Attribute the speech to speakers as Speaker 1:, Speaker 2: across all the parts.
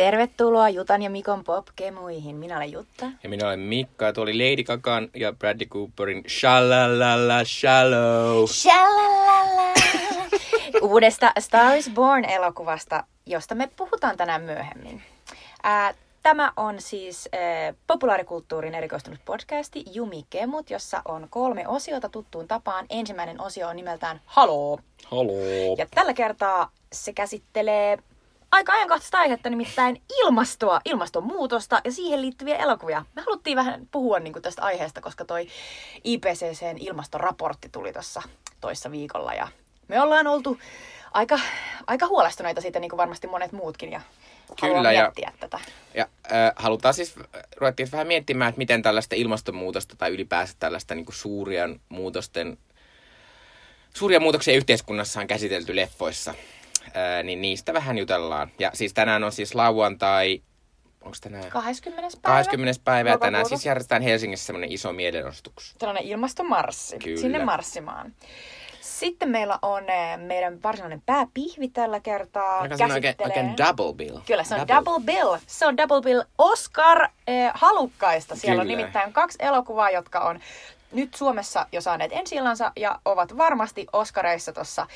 Speaker 1: Tervetuloa Jutan ja Mikon popkemuihin. Minä olen Jutta.
Speaker 2: Ja minä olen Mikka, ja tuo oli Lady Gagan ja Bradley Cooperin Shalalala Shallow.
Speaker 1: Shalalala. Uudesta Star is Born-elokuvasta, josta me puhutaan tänään myöhemmin. Ää, Tämä on siis äh, populaarikulttuurin erikoistunut podcasti Jumi Kemut, jossa on kolme osiota tuttuun tapaan. Ensimmäinen osio on nimeltään Haloo.
Speaker 2: Haloo.
Speaker 1: Ja tällä kertaa se käsittelee aika ajankohtaista aihetta, nimittäin ilmastoa, ilmastonmuutosta ja siihen liittyviä elokuvia. Me haluttiin vähän puhua niin kuin tästä aiheesta, koska toi IPCCn ilmastoraportti tuli tuossa toissa viikolla ja me ollaan oltu aika, aika huolestuneita siitä, niin kuin varmasti monet muutkin, ja Kyllä, ja, tätä.
Speaker 2: Ja äh, halutaan siis, ruvettiin vähän miettimään, että miten tällaista ilmastonmuutosta tai ylipäänsä tällaista niin kuin suurien muutosten, suuria muutoksia yhteiskunnassa on käsitelty leffoissa. Äh, niin niistä vähän jutellaan. Ja siis tänään on siis lauantai, onko tänään?
Speaker 1: 20. päivä.
Speaker 2: 20. päivä ja tänään siis järjestetään Helsingissä semmoinen iso mielenostuks.
Speaker 1: Tällainen ilmastomarssi. Kyllä. Sinne marssimaan. Sitten meillä on meidän varsinainen pääpihvi tällä kertaa.
Speaker 2: Aika oikein, oikein double bill.
Speaker 1: Kyllä, se on double, double bill. Se on double bill Oscar eh, halukkaista. Siellä Kyllä. on nimittäin kaksi elokuvaa, jotka on nyt Suomessa jo saaneet ensi ja ovat varmasti Oscareissa tuossa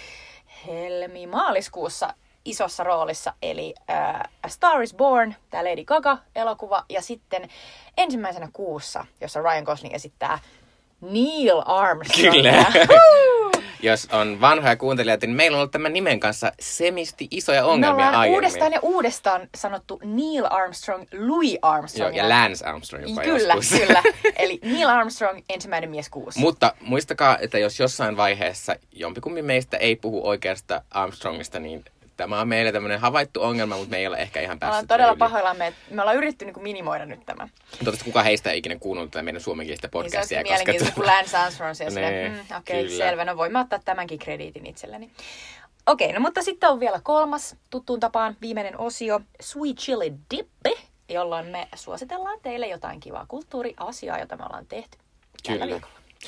Speaker 1: helmi-maaliskuussa isossa roolissa, eli äh, A Star is Born, tämä Lady Gaga-elokuva, ja sitten ensimmäisenä kuussa, jossa Ryan Gosling esittää Neil Armstrong.
Speaker 2: Kyllä. Jos on vanhoja kuuntelijoita, niin meillä on ollut tämän nimen kanssa semisti isoja ongelmia
Speaker 1: Me aiemmin. uudestaan ja uudestaan sanottu Neil Armstrong, Louis Armstrong.
Speaker 2: Joo, ja Lance Armstrong jopa
Speaker 1: Kyllä,
Speaker 2: joskus.
Speaker 1: kyllä. Eli Neil Armstrong, ensimmäinen mies kuussa.
Speaker 2: Mutta muistakaa, että jos jossain vaiheessa jompikumpi meistä ei puhu oikeasta Armstrongista, niin Tämä on meille tämmöinen havaittu ongelma, mutta me ei ole ehkä ihan päässyt
Speaker 1: Ollaan todella pahoillamme, että me ollaan yritetty niin minimoida nyt tämä.
Speaker 2: Toivottavasti kuka heistä ei ikinä kuunnellut tätä meidän suomenkielistä podcastia.
Speaker 1: Niin se on mielenkiintoista, kun Lance Armstrong siellä nee, mm, okei, okay, selvä, no voimme ottaa tämänkin krediitin itselleni. Okei, okay, no mutta sitten on vielä kolmas tuttuun tapaan viimeinen osio, Sweet Chili Dip, jolloin me suositellaan teille jotain kivaa kulttuuriasiaa, jota me ollaan tehty Kyllä.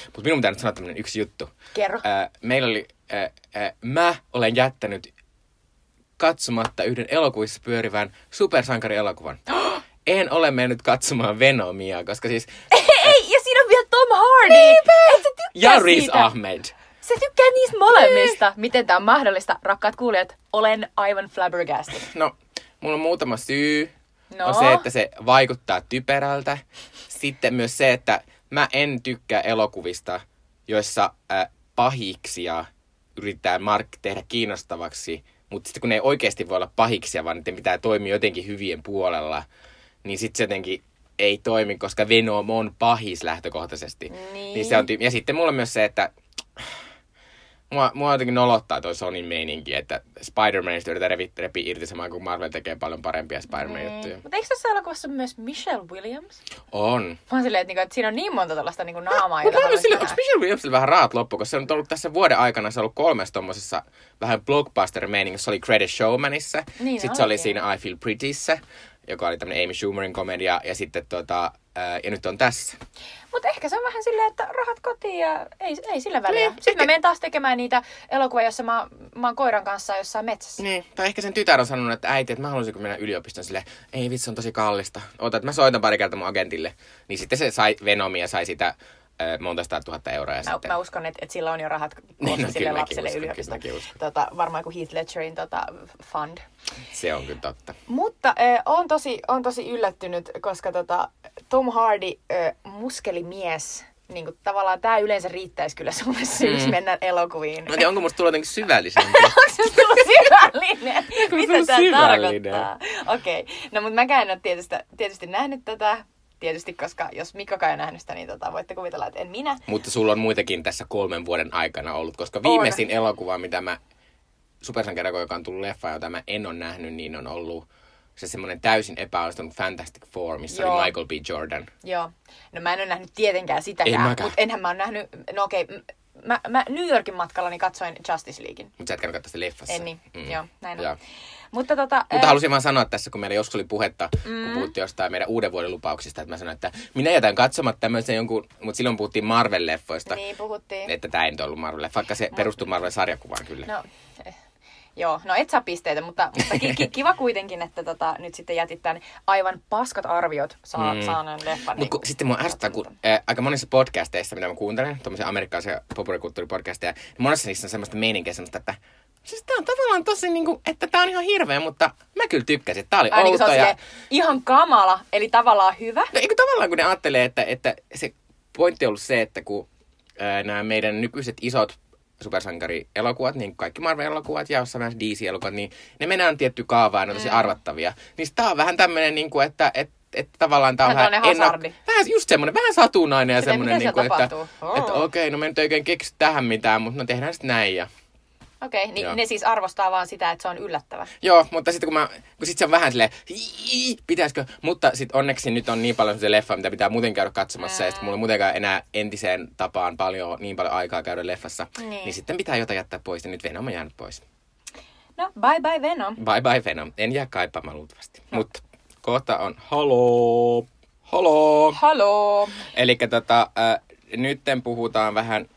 Speaker 2: Mutta minun pitää nyt sanoa tämmöinen yksi juttu.
Speaker 1: Kerro.
Speaker 2: Äh, meillä oli, äh, äh, mä olen jättänyt katsomatta yhden elokuvissa pyörivän supersankarielokuvan. En ole mennyt katsomaan Venomia, koska siis...
Speaker 1: Ei, ja siinä on vielä Tom Hardy! Niinpä! Et sä
Speaker 2: ja Riz Ahmed.
Speaker 1: Sä tykkää niistä molemmista. Miten tää on mahdollista, rakkaat kuulijat? Olen aivan flabbergasted.
Speaker 2: No, mulla on muutama syy. No. On se, että se vaikuttaa typerältä. Sitten myös se, että mä en tykkää elokuvista, joissa äh, pahiksia yritetään mark- tehdä kiinnostavaksi – mutta sitten kun ne ei oikeasti voi olla pahiksia, vaan niiden pitää toimia jotenkin hyvien puolella, niin sitten se jotenkin ei toimi, koska Venom on pahis lähtökohtaisesti.
Speaker 1: Niin.
Speaker 2: niin se on ty- ja sitten mulla on myös se, että mua, mua jotenkin nolottaa toi Sonin meininki, että Spider-Manista yritetään repi, repi irti samaan, kun Marvel tekee paljon parempia Spider-Man-juttuja.
Speaker 1: Niin. Mutta eikö tässä elokuvassa myös Michelle Williams?
Speaker 2: On.
Speaker 1: Mä oon silleen, että, niinku, että siinä on niin monta tällaista niin naamaa,
Speaker 2: Mutta mä sille, onko Michelle Williamsilla vähän raat loppu, koska se on ollut tässä vuoden aikana, se on ollut kolmessa tommosessa vähän blockbuster-meiningissä. Se oli Credit Showmanissa, niin, sitten se oli siinä I Feel Prettyssä, joka oli tämmöinen Amy Schumerin komedia, ja sitten tota, ää, ja nyt on tässä.
Speaker 1: Mutta ehkä se on vähän silleen, että rahat kotiin ja ei, ei sillä väliä. Niin, Sitten ehkä... mä menen taas tekemään niitä elokuvia, jossa mä, mä oon koiran kanssa jossain metsässä.
Speaker 2: Niin, tai ehkä sen tytär on sanonut, että äiti, että mä haluaisin mennä yliopistoon sille, ei vitsi, on tosi kallista. Ota, että mä soitan pari kertaa mun agentille. Niin sitten se sai Venomia, sai sitä monta sata tuhatta euroa. Ja
Speaker 1: mä, sitten... mä uskon, että, että sillä on jo rahat niin, no, sille lapselle uskon, yliopistoon. Tota, varmaan kuin Heath Ledgerin tota, fund.
Speaker 2: Se on kyllä totta.
Speaker 1: Mutta äh, on, tosi, on tosi yllättynyt, koska tota, Tom Hardy, äh, muskelimies, niin kuin, tavallaan tämä yleensä riittäisi kyllä Suomessa mm. mennä elokuviin.
Speaker 2: Mä tiedän, onko musta tullut jotenkin syvällisempi?
Speaker 1: onko musta tullut syvällinen? Mitä tämä tarkoittaa? Okei, okay. no mutta mäkään en ole tietysti, tietysti nähnyt tätä tietysti, koska jos Mikka ei nähnyt sitä, niin tota, voitte kuvitella, että en minä.
Speaker 2: Mutta sulla on muitakin tässä kolmen vuoden aikana ollut, koska viimeisin on. elokuva, mitä mä, supersankerako, joka on tullut leffa, jota mä en ole nähnyt, niin on ollut se semmoinen täysin epäonnistunut Fantastic Four, missä Joo. oli Michael B. Jordan.
Speaker 1: Joo. No mä en ole nähnyt tietenkään sitäkään, en mutta enhän mä ole nähnyt, no okei, okay, mä, mä New Yorkin matkallani katsoin Justice Leaguein.
Speaker 2: Mutta sä et käynyt katsoa sitä leffassa.
Speaker 1: En niin, mm. joo, näin on. Mutta, tota,
Speaker 2: Mutta ää... halusin vaan sanoa tässä, kun meillä joskus oli puhetta, mm. kun puhuttiin jostain meidän uuden vuoden lupauksista, että mä sanoin, että minä jätän katsomatta tämmöisen jonkun, mutta silloin puhuttiin Marvel-leffoista.
Speaker 1: Niin, puhuttiin.
Speaker 2: Että tämä ei nyt ollut Marvel-leffa, vaikka se perustuu Marvel-sarjakuvaan kyllä.
Speaker 1: No, Joo, no et saa pisteitä, mutta, mutta ki- ki- kiva kuitenkin, että tota, nyt sitten jätit tämän aivan paskat arviot saa, mm. saaneen leffan.
Speaker 2: Niin sitten mua ärsyttää, kun ää, aika monissa podcasteissa, mitä mä kuuntelen, tuommoisia amerikkalaisia populaarikulttuuripodcasteja, niin monessa niissä on semmoista meininkiä semmoista, että Siis tää on tavallaan tosi niinku, että tää on ihan hirveä, mutta mä kyllä tykkäsin. Tää oli
Speaker 1: Ai,
Speaker 2: outo
Speaker 1: niin
Speaker 2: ja...
Speaker 1: ihan kamala, eli tavallaan hyvä.
Speaker 2: No eikö tavallaan kun ne ajattelee, että, että se pointti on ollut se, että kun nämä meidän nykyiset isot supersankari-elokuvat, niin kaikki Marvel-elokuvat ja jossain myös DC-elokuvat, niin ne mennään tietty kaavaan, ne on tosi mm. arvattavia. Niin tää on vähän tämmönen, niin kuin, että, että että tavallaan tää on vähän,
Speaker 1: ennak-
Speaker 2: vähän just semmoinen, vähän satunnainen ja semmoinen, niin kuin, että, oh. että okei, okay, no me nyt ei oikein keksy tähän mitään, mutta no tehdään sitten näin. Ja...
Speaker 1: Okei, okay, niin Joo. ne siis arvostaa vaan sitä, että se on yllättävä.
Speaker 2: Joo, mutta sitten kun, mä, kun sit se on vähän silleen, pitäisikö, mutta sitten onneksi nyt on niin paljon se leffa, mitä pitää muuten käydä katsomassa, Ää. ja sitten mulla ei muutenkaan enää entiseen tapaan paljon, niin paljon aikaa käydä leffassa, niin, niin sitten pitää jotain jättää pois, ja nyt Venom on jäänyt pois.
Speaker 1: No, bye bye Venom.
Speaker 2: Bye bye Venom. En jää kaipaamaan luultavasti. No. Mutta kohta on haloo. Haloo.
Speaker 1: Haloo.
Speaker 2: Eli tota, äh, nytten puhutaan vähän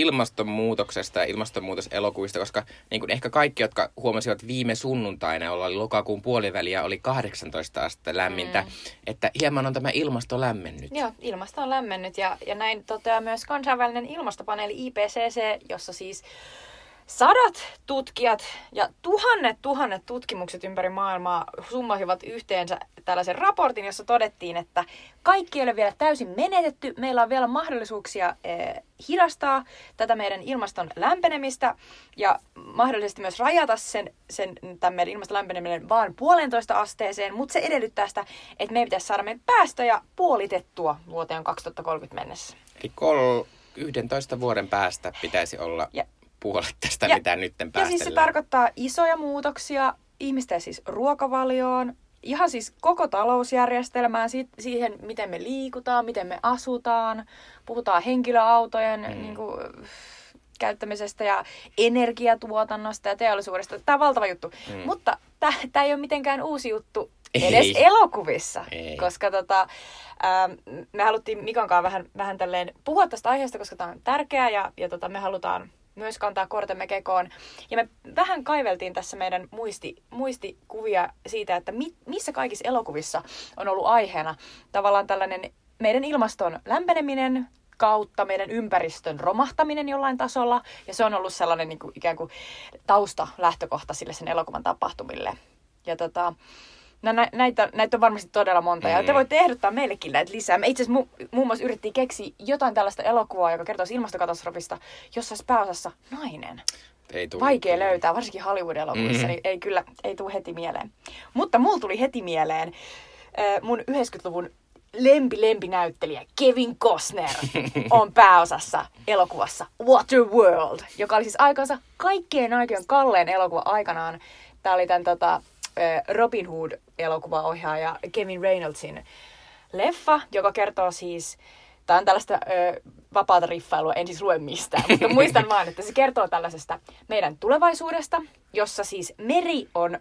Speaker 2: ilmastonmuutoksesta ja ilmastonmuutoselokuvista, koska niin kuin ehkä kaikki, jotka huomasivat viime sunnuntaina, jolla oli lokakuun puoliväliä, oli 18 astetta lämmintä, mm. että hieman on tämä ilmasto lämmennyt.
Speaker 1: Joo, ilmasto on lämmennyt ja, ja näin toteaa myös kansainvälinen ilmastopaneeli IPCC, jossa siis Sadat tutkijat ja tuhannet tuhannet tutkimukset ympäri maailmaa summasivat yhteensä tällaisen raportin, jossa todettiin, että kaikki ei ole vielä täysin menetetty. Meillä on vielä mahdollisuuksia eh, hidastaa tätä meidän ilmaston lämpenemistä ja mahdollisesti myös rajata sen, sen tämän meidän ilmaston lämpeneminen vaan puolentoista asteeseen, mutta se edellyttää sitä, että meidän pitäisi saada meidän päästöjä puolitettua vuoteen 2030 mennessä.
Speaker 2: Eli kol 11 vuoden päästä pitäisi olla ja puolet tästä, ja, mitä nyt päästellään.
Speaker 1: Ja siis se tarkoittaa isoja muutoksia ihmisten siis ruokavalioon, ihan siis koko talousjärjestelmään, siihen miten me liikutaan, miten me asutaan, puhutaan henkilöautojen mm. niin kuin, käyttämisestä ja energiatuotannosta ja teollisuudesta. Tämä on valtava juttu. Mm. Mutta tämä ei ole mitenkään uusi juttu ei. edes elokuvissa, ei. koska tota, ää, me haluttiin Mikon kanssa vähän, vähän tälleen puhua tästä aiheesta, koska tämä on tärkeää ja, ja tota, me halutaan myös kantaa kortemme kekoon. Ja me vähän kaiveltiin tässä meidän muisti, muistikuvia siitä, että mi, missä kaikissa elokuvissa on ollut aiheena tavallaan tällainen meidän ilmaston lämpeneminen kautta meidän ympäristön romahtaminen jollain tasolla. Ja se on ollut sellainen niin kuin, ikään kuin tausta, lähtökohta sille sen elokuvan tapahtumille. Ja tota, No, nä, näitä, näitä on varmasti todella monta, ja te mm. voitte ehdottaa meillekin näitä lisää. Me itse asiassa mu, muun muassa yritettiin keksiä jotain tällaista elokuvaa, joka kertoisi ilmastokatastrofista, jossa olisi pääosassa nainen.
Speaker 2: Ei tule.
Speaker 1: Vaikea löytää, varsinkin Hollywood-elokuvissa, mm-hmm. niin ei kyllä, ei tule heti mieleen. Mutta mulla tuli heti mieleen äh, mun 90-luvun lempi lempinäyttelijä Kevin Costner on pääosassa elokuvassa Waterworld, joka oli siis aikansa kaikkien aikojen kalleen elokuva aikanaan. Tämä oli tämän tota, Robin Hood-elokuvaohjaaja Kevin Reynoldsin leffa, joka kertoo siis, tämä on tällaista ö, vapaata riffailua, en siis lue mistään, mutta muistan vaan, että se kertoo tällaisesta meidän tulevaisuudesta, jossa siis meri on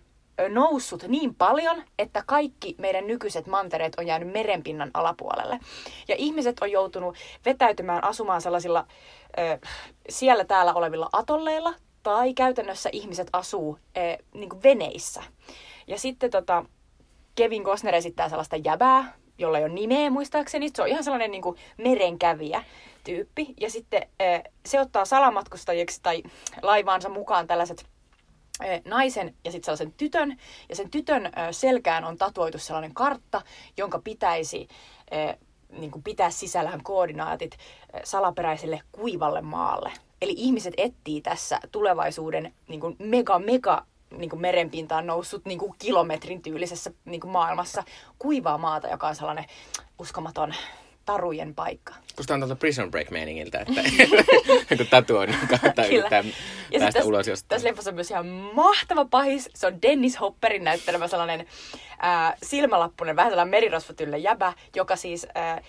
Speaker 1: noussut niin paljon, että kaikki meidän nykyiset mantereet on jäänyt merenpinnan alapuolelle. Ja ihmiset on joutunut vetäytymään asumaan sellaisilla ö, siellä täällä olevilla atolleilla tai käytännössä ihmiset asuu eh, niin veneissä. Ja sitten tota, Kevin Costner esittää sellaista jäbää, jolla ei ole nimeä muistaakseni. Se on ihan sellainen niin kuin merenkävijä tyyppi. Ja sitten se ottaa salamatkustajiksi tai laivaansa mukaan tällaiset naisen ja sitten sellaisen tytön. Ja sen tytön selkään on tatuoitu sellainen kartta, jonka pitäisi niin kuin pitää sisällään koordinaatit salaperäiselle kuivalle maalle. Eli ihmiset etsii tässä tulevaisuuden niin kuin mega, mega niin kuin merenpintaan noussut niin kuin kilometrin tyylisessä niin kuin maailmassa kuivaa maata, joka on sellainen uskomaton tarujen paikka.
Speaker 2: On tuolta Prison Break-meiningiltä, että kun tatuoinnin kautta yrittää ja päästä tässä, ulos jostain.
Speaker 1: Tässä leffassa on myös ihan mahtava pahis. Se on Dennis Hopperin näyttelemä sellainen äh, silmälappunen, vähän sellainen merirosvotylle jäbä, joka siis äh,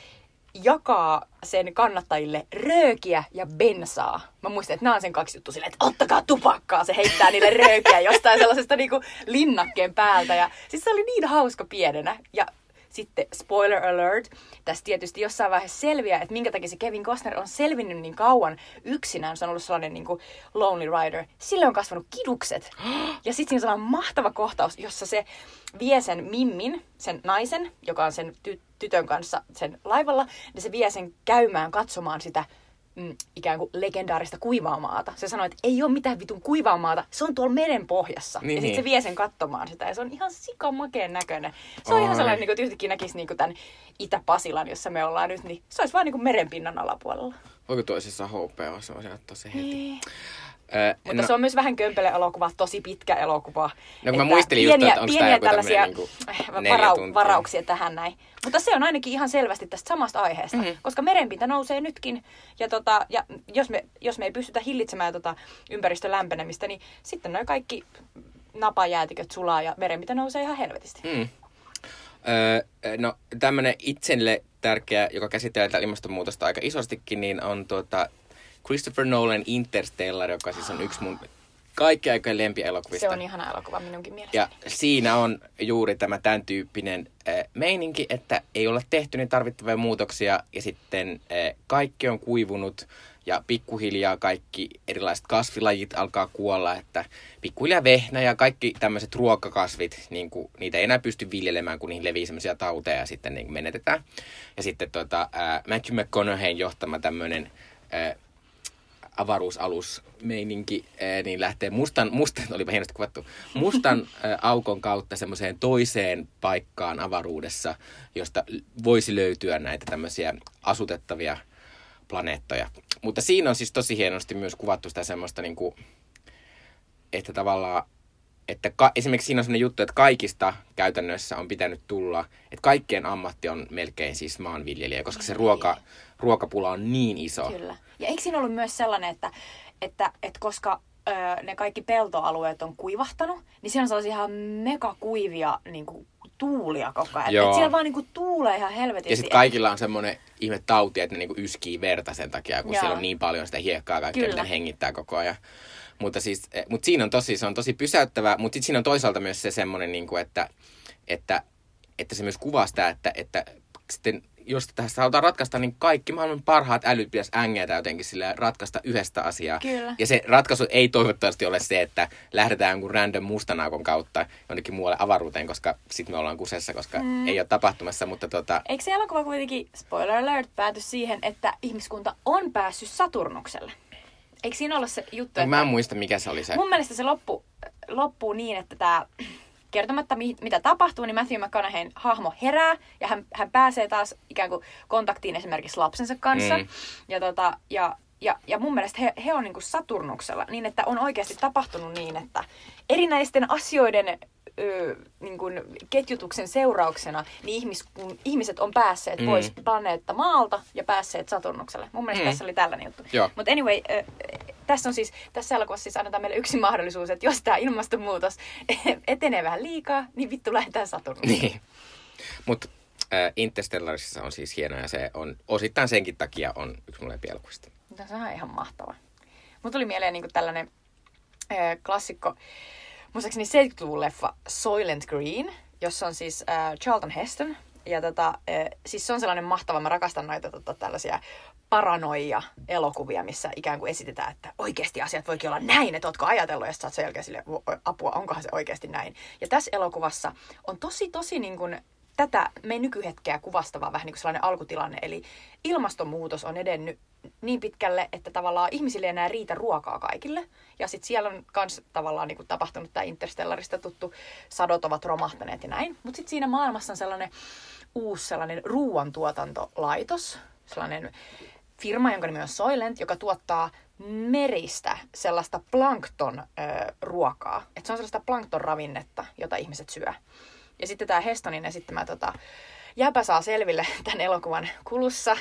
Speaker 1: jakaa sen kannattajille röökiä ja bensaa. Mä muistan, että nämä on sen kaksi juttu silleen, että ottakaa tupakkaa. Se heittää niille röökiä jostain sellaisesta niinku linnakkeen päältä. Ja siis se oli niin hauska pienenä. Ja sitten spoiler alert, tässä tietysti jossain vaiheessa selviää, että minkä takia se Kevin Costner on selvinnyt niin kauan yksinään. Se on ollut sellainen niin kuin lonely rider. Sille on kasvanut kidukset. Ja sitten siinä on sellainen mahtava kohtaus, jossa se vie sen Mimmin, sen naisen, joka on sen ty- tytön kanssa sen laivalla, ja se vie sen käymään katsomaan sitä mm, ikään kuin legendaarista kuivaa maata. Se sanoi, että ei ole mitään vitun kuivaa maata, se on tuolla meren pohjassa.
Speaker 2: Niin,
Speaker 1: ja sitten se
Speaker 2: niin.
Speaker 1: vie sen katsomaan sitä, ja se on ihan sikamakeen näköinen. Se on ihan
Speaker 2: Oi.
Speaker 1: sellainen, niin kuin, että yhtäkkiä näkisi niin kuin tämän Itä-Pasilan, jossa me ollaan nyt, niin se olisi vaan niin kuin merenpinnan alapuolella.
Speaker 2: Voiko toisessa HPO, se ottaa se heti.
Speaker 1: Niin.
Speaker 2: Öö,
Speaker 1: Mutta no, se on myös vähän kömpelö elokuva, tosi pitkä elokuva.
Speaker 2: No kun mä muistelin just,
Speaker 1: pieniä,
Speaker 2: että onko
Speaker 1: pieniä
Speaker 2: joku
Speaker 1: tällaisia
Speaker 2: niinku neljä
Speaker 1: varau, varauksia tähän näin. Mutta se on ainakin ihan selvästi tästä samasta aiheesta,
Speaker 2: Mhm.
Speaker 1: mm-hmm. koska merenpinta nousee nytkin. Ja, tota, ja jos, me, jos me ei pystytä hillitsemään tota ympäristön lämpenemistä, niin sitten noin kaikki napajäätiköt sulaa ja merenpinta nousee ihan helvetisti.
Speaker 2: Mm. Öö, no tämmönen itselle tärkeä, joka käsittelee ilmastonmuutosta aika isostikin, niin on tuota Christopher Nolan Interstellar, joka siis on yksi mun kaikki aikojen lempielokuvista.
Speaker 1: Se on ihana elokuva minunkin mielestäni.
Speaker 2: Ja siinä on juuri tämä tämän tyyppinen äh, meininki, että ei olla tehty niin tarvittavia muutoksia ja sitten äh, kaikki on kuivunut ja pikkuhiljaa kaikki erilaiset kasvilajit alkaa kuolla, että pikkuhiljaa vehnä ja kaikki tämmöiset ruokakasvit, niin kuin, niitä ei enää pysty viljelemään, kun niihin levii semmoisia tauteja ja sitten niin menetetään. Ja sitten tota, äh, Matthew McConaughey johtama tämmöinen äh, avaruusalusmeininki, niin lähtee mustan, mustan, olipa hienosti kuvattu, mustan aukon kautta semmoiseen toiseen paikkaan avaruudessa, josta voisi löytyä näitä tämmöisiä asutettavia planeettoja. Mutta siinä on siis tosi hienosti myös kuvattu sitä semmoista niin kuin, että tavallaan että ka- esimerkiksi siinä on sellainen juttu, että kaikista käytännössä on pitänyt tulla, että kaikkien ammatti on melkein siis maanviljelijä, koska se ruoka, ruokapula on niin iso.
Speaker 1: Kyllä. Ja eikö siinä ollut myös sellainen, että, että, että koska öö, ne kaikki peltoalueet on kuivahtanut, niin siellä on sellaisia ihan megakuivia niin kuin, tuulia koko ajan.
Speaker 2: Joo.
Speaker 1: Että siellä vaan niin kuin, tuulee ihan helvetisti.
Speaker 2: Ja sitten kaikilla on semmoinen ihme tauti, että ne niinku yskii verta sen takia, kun
Speaker 1: Joo.
Speaker 2: siellä on niin paljon sitä hiekkaa kaikkea, mitä hengittää koko ajan. Mutta siis, eh, mut siinä on tosi, se on tosi pysäyttävää, mutta sitten siinä on toisaalta myös se semmoinen, niinku, että, että, että se myös kuvaa sitä, että, että sitten jos tässä halutaan ratkaista, niin kaikki maailman parhaat älyt pitäisi ängetä jotenkin sille ratkaista yhdestä asiaa.
Speaker 1: Kyllä.
Speaker 2: Ja se ratkaisu ei toivottavasti ole se, että lähdetään jonkun random mustanaukon kautta jonnekin muualle avaruuteen, koska sitten me ollaan kusessa, koska mm. ei ole tapahtumassa, mutta tota,
Speaker 1: Eikö se elokuva kuitenkin, spoiler alert, pääty siihen, että ihmiskunta on päässyt Saturnukselle? Eikö siinä ollut se juttu,
Speaker 2: mä en muista mikä se oli se.
Speaker 1: Mun mielestä se loppu, loppuu niin, että tämä kertomatta mi- mitä tapahtuu, niin Matthew McConaugheyn hahmo herää ja hän, hän pääsee taas ikään kuin kontaktiin esimerkiksi lapsensa kanssa.
Speaker 2: Mm.
Speaker 1: Ja, tota, ja, ja, ja mun mielestä he, he on niin kuin Saturnuksella niin, että on oikeasti tapahtunut niin, että erinäisten asioiden ö, niin kuin ketjutuksen seurauksena niin ihmis, kun ihmiset on päässeet
Speaker 2: Mm.
Speaker 1: pois planeetta maalta ja päässeet Saturnukselle. Mun mielestä
Speaker 2: Mm.
Speaker 1: tässä oli tällainen juttu. Mutta anyway, ö, tässä on siis, tässä elokuvassa siis annetaan meille yksi mahdollisuus, että jos tämä ilmastonmuutos etenee vähän liikaa, niin vittu lähdetään Saturnukselle.
Speaker 2: Niin. Mutta Interstellarissa on siis hieno ja se on osittain senkin takia on yksi mun lempielokuvista.
Speaker 1: Mutta se on ihan mahtava. Mun tuli mieleen niinku tällainen äh, klassikko, muistaakseni 70-luvun leffa Soylent Green, jossa on siis äh, Charlton Heston. Ja tota, äh, siis se on sellainen mahtava, mä rakastan noita tota, tällaisia paranoia-elokuvia, missä ikään kuin esitetään, että oikeasti asiat voikin olla näin, että ootko ajatellut, ja sä oot sen jälkeen sille, apua, onkohan se oikeasti näin. Ja tässä elokuvassa on tosi, tosi niin kuin tätä meidän nykyhetkeä kuvastava vähän niin kuin sellainen alkutilanne. Eli ilmastonmuutos on edennyt niin pitkälle, että tavallaan ihmisille ei enää riitä ruokaa kaikille. Ja sitten siellä on myös tavallaan niin kuin tapahtunut tämä Interstellarista tuttu, sadot ovat romahtaneet ja näin. Mutta sitten siinä maailmassa on sellainen uusi sellainen ruoantuotantolaitos, sellainen firma, jonka nimi on Soylent, joka tuottaa meristä sellaista plankton ö, ruokaa. Et se on sellaista plankton ravinnetta, jota ihmiset syö. Ja sitten tämä Hestonin esittämä tota, jäpä saa selville tämän elokuvan kulussa,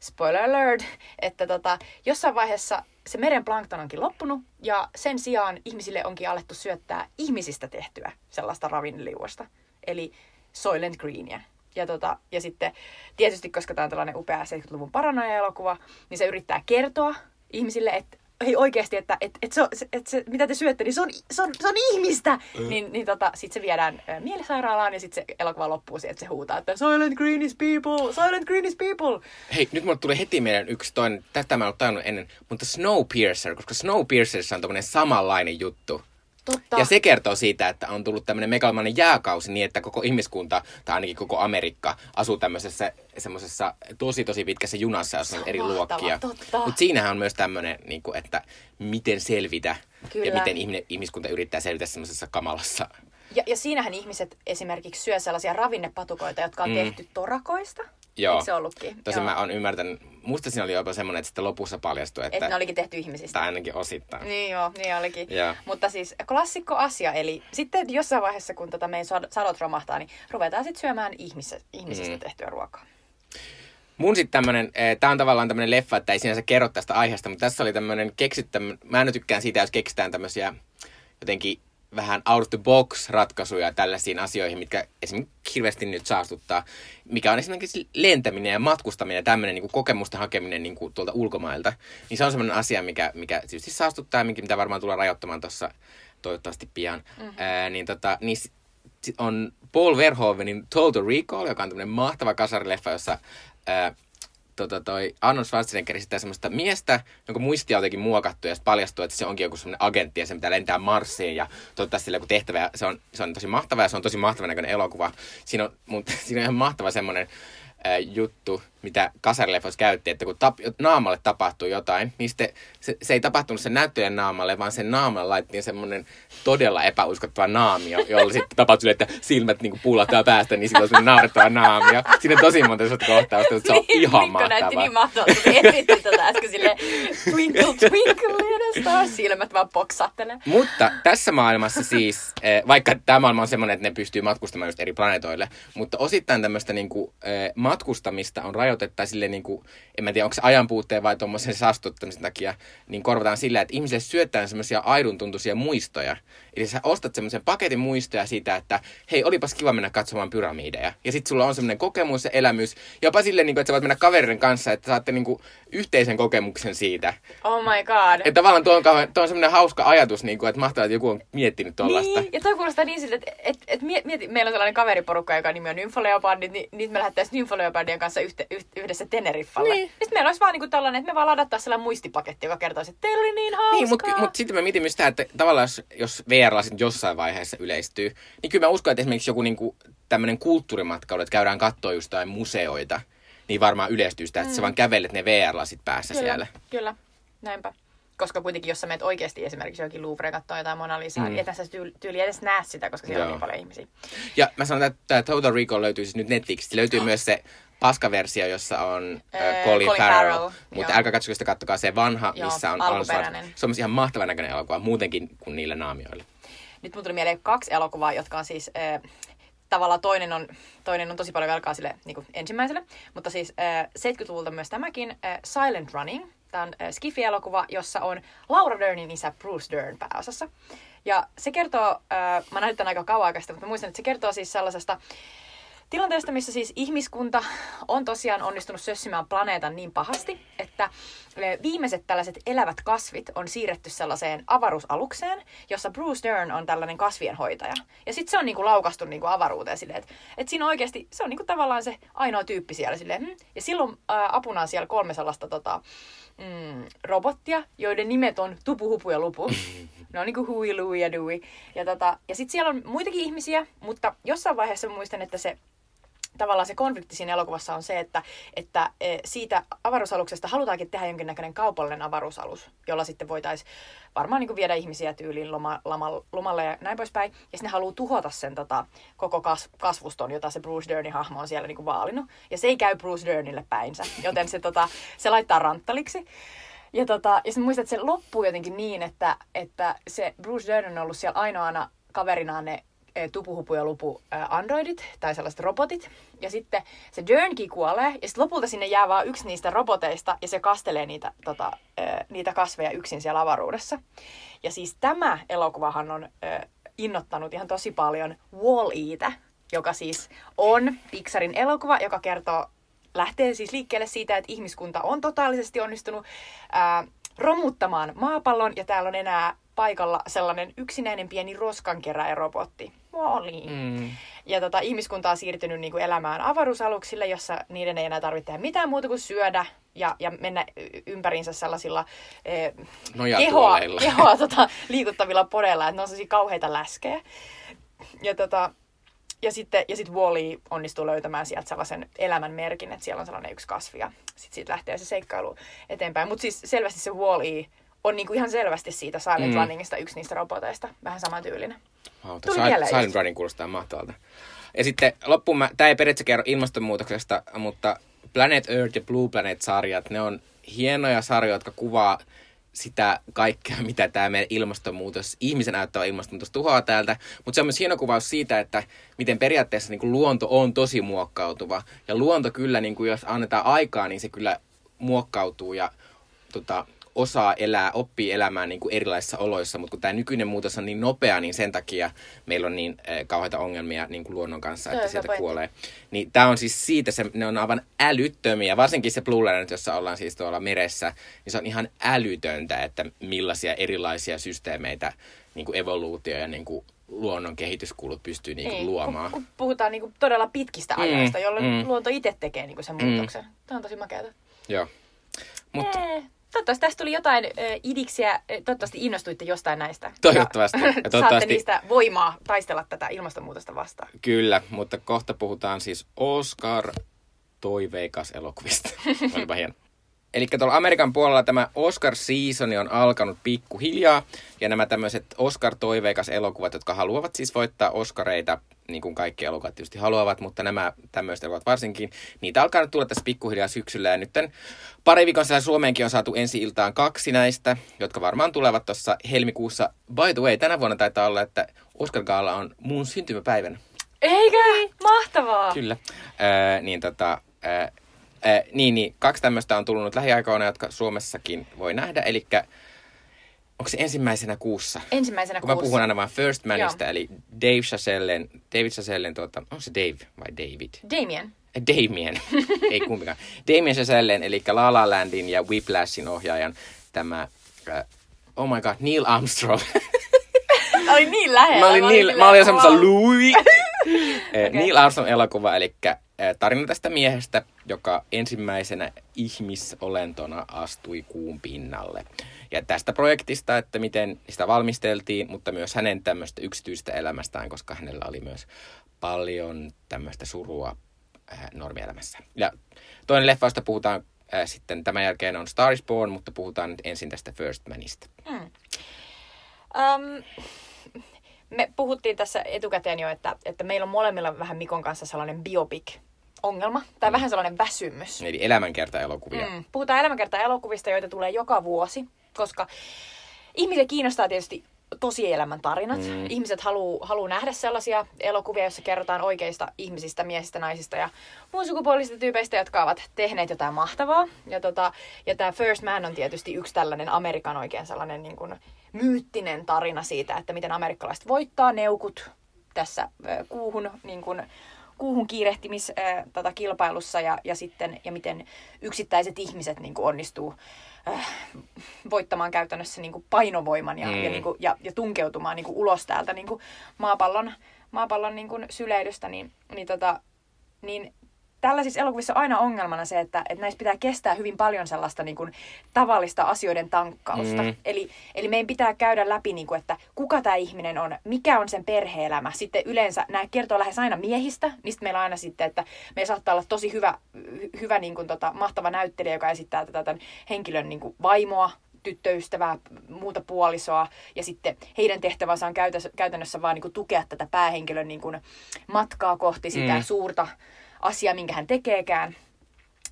Speaker 1: spoiler alert, että tota, jossain vaiheessa se meren plankton onkin loppunut ja sen sijaan ihmisille onkin alettu syöttää ihmisistä tehtyä sellaista ravinneliuosta. Eli Soylent Greenia. Ja, tota, ja sitten tietysti, koska tämä on tällainen upea 70-luvun paranoia-elokuva, niin se yrittää kertoa ihmisille, että hei oikeasti, että et, et se, et se, mitä te syötte, niin se on, se on, se on ihmistä. Niin, niin tota, sit se viedään ö, mielisairaalaan ja sitten se elokuva loppuu siihen, että se huutaa, että Silent Green is people, Silent Green is people.
Speaker 2: Hei, nyt mulle tuli heti meidän yksi toinen, tätä mä en ole tajunnut ennen, mutta Snowpiercer, koska Snowpiercerissa on tommonen samanlainen juttu.
Speaker 1: Totta.
Speaker 2: Ja se kertoo siitä, että on tullut tämmöinen megalomainen jääkausi niin, että koko ihmiskunta, tai ainakin koko Amerikka, asuu tämmöisessä semmoisessa tosi tosi pitkässä junassa, jossa on eri luokkia. Mutta siinähän on myös tämmöinen, niin kuin, että miten selvitä
Speaker 1: Kyllä.
Speaker 2: ja miten ihminen, ihmiskunta yrittää selvitä semmoisessa kamalassa.
Speaker 1: Ja, ja siinähän ihmiset esimerkiksi syö sellaisia ravinnepatukoita, jotka on
Speaker 2: Mm.
Speaker 1: tehty torakoista.
Speaker 2: Joo.
Speaker 1: Eikö se ollutkin?
Speaker 2: Tosin
Speaker 1: Joo.
Speaker 2: mä oon ymmärtänyt, musta siinä oli jopa semmoinen, että sitten lopussa paljastui, että,
Speaker 1: Että ne olikin tehty ihmisistä.
Speaker 2: tai ainakin osittain.
Speaker 1: Niin joo, niin olikin.
Speaker 2: Joo.
Speaker 1: Mutta siis klassikko asia, eli sitten jossain vaiheessa, kun tota meidän sadot romahtaa, niin ruvetaan sitten syömään ihmis- ihmisistä
Speaker 2: Mm.
Speaker 1: tehtyä ruokaa.
Speaker 2: Mun sitten tämmönen, eh, tää on tavallaan tämmönen leffa, että ei sinänsä kerro tästä aiheesta, mutta tässä oli tämmönen keksittä, mä en tykkään siitä, jos keksitään tämmöisiä jotenkin vähän out of the box ratkaisuja tällaisiin asioihin, mitkä esimerkiksi hirveästi nyt saastuttaa, mikä on esimerkiksi lentäminen ja matkustaminen ja tämmöinen niin kokemusten hakeminen niin kuin tuolta ulkomailta. Niin se on semmoinen asia, mikä, mikä tietysti saastuttaa ja mitä varmaan tulee rajoittamaan tuossa toivottavasti pian. Mm-hmm. Ää, niin tota, niin on Paul Verhoevenin Total Recall, joka on tämmöinen mahtava kasarileffa, jossa ää, tota toi Arnold Schwarzenegger esittää semmoista miestä, jonka muistia on jotenkin muokattu ja paljastuu, että se onkin joku semmoinen agentti ja se pitää lentää Marsiin ja toteuttaa sille joku tehtävä. Ja se, on, se on tosi mahtava ja se on tosi mahtavan näköinen elokuva. Siinä on, mutta siinä on ihan mahtava semmoinen ää, juttu, mitä kasarileffoissa käytti, että kun tap, naamalle tapahtuu jotain, niin sitten se, se ei tapahtunut sen näyttelijän naamalle, vaan sen naamalle laitettiin semmoinen todella epäuskottava naamio, jolla sitten tapahtui että silmät niinku pullahtaa päästä, niin sillä on naurettava naamio. Siinä on tosi monta sellaista kohtausta, mutta se on ihan
Speaker 1: Mikko näytti
Speaker 2: mahtavaa.
Speaker 1: niin mahtavalta, kun esitti tätä äsken silleen twinkle twinkle little star, silmät vaan poksattelee.
Speaker 2: Mutta tässä maailmassa siis, eh, vaikka tämä maailma on semmoinen, että ne pystyy matkustamaan just eri planeetoille, mutta osittain tämmöistä niinku, eh, matkustamista on rajoitettu tai sille niinku, en mä tiedä, onko se ajanpuutteen vai tuommoisen saastuttamisen takia, niin korvataan sillä, että ihmisille syötään semmoisia aiduntuntuisia muistoja. Eli sä ostat semmoisen paketin muistoja siitä, että hei, olipas kiva mennä katsomaan pyramideja. Ja sitten sulla on semmoinen kokemus ja elämys, jopa silleen, niinku, että sä voit mennä kaverin kanssa, että saatte niinku, yhteisen kokemuksen siitä.
Speaker 1: Oh my god.
Speaker 2: Että tavallaan tuo on, tuo on semmoinen hauska ajatus, niin kuin, että mahtavaa, että joku on miettinyt tuollaista.
Speaker 1: Niin, ja toi kuulostaa niin siltä, että et, et mieti, meillä on sellainen kaveriporukka, joka nimi on Nymfoleopardit, niin nyt me lähdettäisiin Nymfoleopardien kanssa yhte, yh, yhdessä Teneriffalle.
Speaker 2: Niin.
Speaker 1: Sitten meillä olisi vaan niinku tällainen, että me vaan ladataan sellainen muistipaketti, joka kertoisi, että teillä oli niin hauskaa.
Speaker 2: Niin, mutta mut sitten mä mietin myös sitä, että tavallaan jos, jos VR-lasit jossain vaiheessa yleistyy, niin kyllä mä uskon, että esimerkiksi joku niinku, tämmöinen kulttuurimatkailu, että käydään katsoa just jotain museoita, niin varmaan yleistyy sitä, että mm. sä vaan kävelet ne VR-lasit päässä
Speaker 1: kyllä,
Speaker 2: siellä.
Speaker 1: Kyllä, näinpä. Koska kuitenkin, jos sä menet oikeasti esimerkiksi johonkin Louvre katsoa jotain Mona Lisaa,
Speaker 2: Mm.
Speaker 1: niin ethän sä tyyli, tyyli edes näe sitä, koska siellä on
Speaker 2: Joo.
Speaker 1: niin paljon ihmisiä.
Speaker 2: Ja mä sanon, että tämä Total Recall löytyy siis nyt Netflixistä. Löytyy myös se paskaversio, jossa on äh, Colin,
Speaker 1: Colin
Speaker 2: Farrell.
Speaker 1: Farrell,
Speaker 2: mutta
Speaker 1: joo.
Speaker 2: älkää katsokaa sitä, kattokaa se vanha,
Speaker 1: Joo,
Speaker 2: missä on. Arnold Schwarzenegger. Se on ihan mahtavan näköinen elokuva, muutenkin kuin niillä naamioilla.
Speaker 1: Nyt mun tuli mieleen kaksi elokuvaa, jotka on siis äh, tavallaan toinen on, toinen on tosi paljon velkaa sille niin kuin ensimmäiselle, mutta siis äh, 70-luvulta myös tämäkin äh, Silent Running. Tämä on äh, Skifi-elokuva, jossa on Laura Dernin isä Bruce Dern pääosassa. Ja se kertoo, äh, mä näin tämän aika kauan aikaista, mutta muistan, että se kertoo siis sellaisesta tilanteesta, missä siis ihmiskunta on tosiaan onnistunut sössimään planeetan niin pahasti, että eh, viimeiset tällaiset elävät kasvit on siirretty sellaiseen avaruusalukseen, jossa Bruce Dern on tällainen kasvienhoitaja. Ja sitten se on niinku laukastu niinku avaruuteen silleen, että et siinä oikeasti, se on niinku tavallaan se ainoa tyyppi siellä silleen. Hmm. Ja silloin ää, apuna on siellä kolme sellaista tota, mm, robottia, joiden nimet on Tupu, Hupu ja Lupu. Ne on niinku Hui, Lui ja Dui. Ja, tota, ja sitten siellä on muitakin ihmisiä, mutta jossain vaiheessa muistan, että se tavallaan se konflikti siinä elokuvassa on se, että, että e, siitä avaruusaluksesta halutaankin tehdä jonkinnäköinen kaupallinen avaruusalus, jolla sitten voitaisiin varmaan niin kuin viedä ihmisiä tyyliin loma, loma, lomalle ja näin poispäin. Ja sitten ne haluaa tuhota sen tota, koko kas, kasvuston, jota se Bruce Dernin hahmo on siellä niin kuin vaalinut. Ja se ei käy Bruce Dernille päinsä, joten se, tota, se laittaa ranttaliksi. Ja, tota, ja sitten muistan, että se loppuu jotenkin niin, että, että se Bruce Dern on ollut siellä ainoana kaverinaan ne tupuhupu ja lupu eh, androidit tai sellaiset robotit. Ja sitten se Dernkin kuolee ja sitten lopulta sinne jää vaan yksi niistä roboteista ja se kastelee niitä, tota, eh, niitä kasveja yksin siellä avaruudessa. Ja siis tämä elokuvahan on eh, innottanut ihan tosi paljon Wall-Eitä, joka siis on Pixarin elokuva, joka kertoo lähtee siis liikkeelle siitä, että ihmiskunta on totaalisesti onnistunut ää, romuttamaan maapallon ja täällä on enää paikalla sellainen yksinäinen pieni roskankeräjärobotti. Wall-E.
Speaker 2: Mm.
Speaker 1: Ja tota, ihmiskunta on siirtynyt niin kuin elämään avaruusaluksille, jossa niiden ei enää tarvitse tehdä mitään muuta kuin syödä ja, ja mennä ympäriinsä sellaisilla eh, kehoa, kehoa tota, liikuttavilla podeilla, että ne on sellaisia kauheita läskejä. Ja, tota, ja sitten ja sit Wall-E onnistuu löytämään sieltä sellaisen elämän merkin, että siellä on sellainen yksi kasvi ja sitten siitä lähtee se seikkailu eteenpäin. Mutta siis selvästi se Wall-E on niinku ihan selvästi siitä Silent
Speaker 2: Mm.
Speaker 1: Runningista yksi niistä roboteista. Vähän samantyylinen.
Speaker 2: Wow,
Speaker 1: Tuli
Speaker 2: Silent
Speaker 1: just.
Speaker 2: Running kuulostaa mahtavalta. Ja sitten loppuun, mä, tämä ei periaatteessa kerro ilmastonmuutoksesta, mutta Planet Earth ja Blue Planet-sarjat, ne on hienoja sarjoja, jotka kuvaa sitä kaikkea, mitä tämä meidän ilmastonmuutos, ihmisen ajattava ilmastonmuutos tuhoaa täältä. Mutta se on myös hieno kuvaus siitä, että miten periaatteessa niin kuin luonto on tosi muokkautuva. Ja luonto kyllä, niin kuin jos annetaan aikaa, niin se kyllä muokkautuu ja tota, osaa elää, oppii elämään niin kuin erilaisissa oloissa, mutta kun tämä nykyinen muutos on niin nopea, niin sen takia meillä on niin äh, kauheita ongelmia niin kuin luonnon kanssa,
Speaker 1: Toi
Speaker 2: että sieltä
Speaker 1: pointti.
Speaker 2: kuolee. Niin tämä on siis siitä, se, ne on aivan älyttömiä, varsinkin se Blue Planet, jossa ollaan siis tuolla meressä, niin se on ihan älytöntä, että millaisia erilaisia systeemeitä niin kuin evoluutio ja niin kuin luonnon kehityskulut pystyy niin kuin
Speaker 1: Niin,
Speaker 2: luomaan.
Speaker 1: Kun, kun puhutaan niinku todella pitkistä
Speaker 2: Mm,
Speaker 1: ajoista, jolloin
Speaker 2: mm.
Speaker 1: luonto itse tekee niinku sen
Speaker 2: Mm.
Speaker 1: muutoksen. Tämä on tosi makeata.
Speaker 2: Joo. Mutta
Speaker 1: Toivottavasti tästä tuli jotain ö, idiksiä. Toivottavasti innostuitte jostain näistä.
Speaker 2: Toivottavasti. Ja
Speaker 1: Ja
Speaker 2: toivottavasti-
Speaker 1: Saatte niistä voimaa taistella tätä ilmastonmuutosta vastaan.
Speaker 2: Kyllä, mutta kohta puhutaan siis Oscar toiveikas elokuvista. Olipa hieno. Eli tuolla Amerikan puolella tämä Oscar-seasoni on alkanut pikkuhiljaa, ja nämä tämmöiset Oscar-toiveikas elokuvat, jotka haluavat siis voittaa Oscareita, niin kuin kaikki elokuvat tietysti haluavat, mutta nämä tämmöiset elokuvat varsinkin, niitä alkaa nyt tulla tässä pikkuhiljaa syksyllä, ja nyt pari viikon sisällä Suomeenkin on saatu ensi iltaan kaksi näistä, jotka varmaan tulevat tuossa helmikuussa. By the way, tänä vuonna taitaa olla, että Oscar Gala on mun syntymäpäivänä.
Speaker 1: Eikä? Mahtavaa!
Speaker 2: Kyllä. Öö, niin tota, öö, öö, niin, niin, kaksi tämmöistä on tullut lähiaikoina, jotka Suomessakin voi nähdä. Eli onko se ensimmäisenä kuussa?
Speaker 1: Ensimmäisenä
Speaker 2: Kun mä
Speaker 1: kuussa.
Speaker 2: puhun aina vain First Manista,
Speaker 1: Joo.
Speaker 2: eli Dave Chazellen, David Chazellen, tuota, onko se Dave vai David?
Speaker 1: Damien.
Speaker 2: Eh, Damien, ei kumpikaan. Damien Chazellen, eli La La Landin ja Whiplashin ohjaajan tämä, äh, oh my god, Neil Armstrong.
Speaker 1: Oli niin lähellä.
Speaker 2: Mä olin, niin, mä olin jo semmoisessa
Speaker 1: wow.
Speaker 2: Louis. okay.
Speaker 1: Okei.
Speaker 2: Neil Armstrong elokuva, eli äh, tarina tästä miehestä, joka ensimmäisenä ihmisolentona astui kuun pinnalle. Ja tästä projektista, että miten sitä valmisteltiin, mutta myös hänen tämmöistä yksityistä elämästään, koska hänellä oli myös paljon tämmöistä surua normielämässä. Ja toinen leffa, josta puhutaan äh, sitten tämän jälkeen on Star is Born, mutta puhutaan nyt ensin tästä First Manista.
Speaker 1: Um, me puhuttiin tässä etukäteen jo, että, että meillä on molemmilla vähän Mikon kanssa sellainen biopic-ongelma, tai vähän sellainen väsymys.
Speaker 2: Eli elämänkerta-elokuvia.
Speaker 1: Mm. Puhutaan elämänkerta elokuvista, joita tulee joka vuosi, koska ihmisiä kiinnostaa tietysti tosielämän tarinat.
Speaker 2: Mm.
Speaker 1: Mm. Ihmiset haluaa haluu nähdä sellaisia elokuvia, joissa kerrotaan oikeista ihmisistä, miehistä, naisista ja muun sukupuolisista tyypeistä, jotka ovat tehneet jotain mahtavaa. Ja, tota, ja tämä First Man on tietysti yksi tällainen Amerikan oikein sellainen niin kuin myyttinen tarina siitä, että miten amerikkalaiset voittaa neukut tässä kuuhun niin kuin, kuuhun kiirehtimis äh, tota, kilpailussa ja, ja sitten ja miten yksittäiset ihmiset niin kuin onnistuu äh, voittamaan käytännössä niin kuin painovoiman ja,
Speaker 2: Mm.
Speaker 1: ja, niin kuin, ja, ja tunkeutumaan niin kuin ulos täältä niin kuin maapallon, maapallon niin kuin syleilystä, niin, niin, tota, niin tällaisissa elokuvissa on aina ongelmana se, että, että näissä pitää kestää hyvin paljon sellaista niin kuin, tavallista asioiden tankkausta.
Speaker 2: Mm.
Speaker 1: Eli, eli meidän pitää käydä läpi, niin kuin, että kuka tämä ihminen on, mikä on sen perheelämä. Sitten yleensä nämä kertoo lähes aina miehistä, sitten meillä on aina sitten, että meillä saattaa olla tosi hyvä, hy- hyvä niin kuin, tota, mahtava näyttelijä, joka esittää tätä tämän henkilön niin kuin, vaimoa, tyttöystävää, muuta puolisoa, ja sitten heidän tehtävänsä on käytännössä, vaan niin kuin, tukea tätä päähenkilön niin kuin, matkaa kohti sitä
Speaker 2: mm.
Speaker 1: suurta asiaa, minkä hän tekeekään.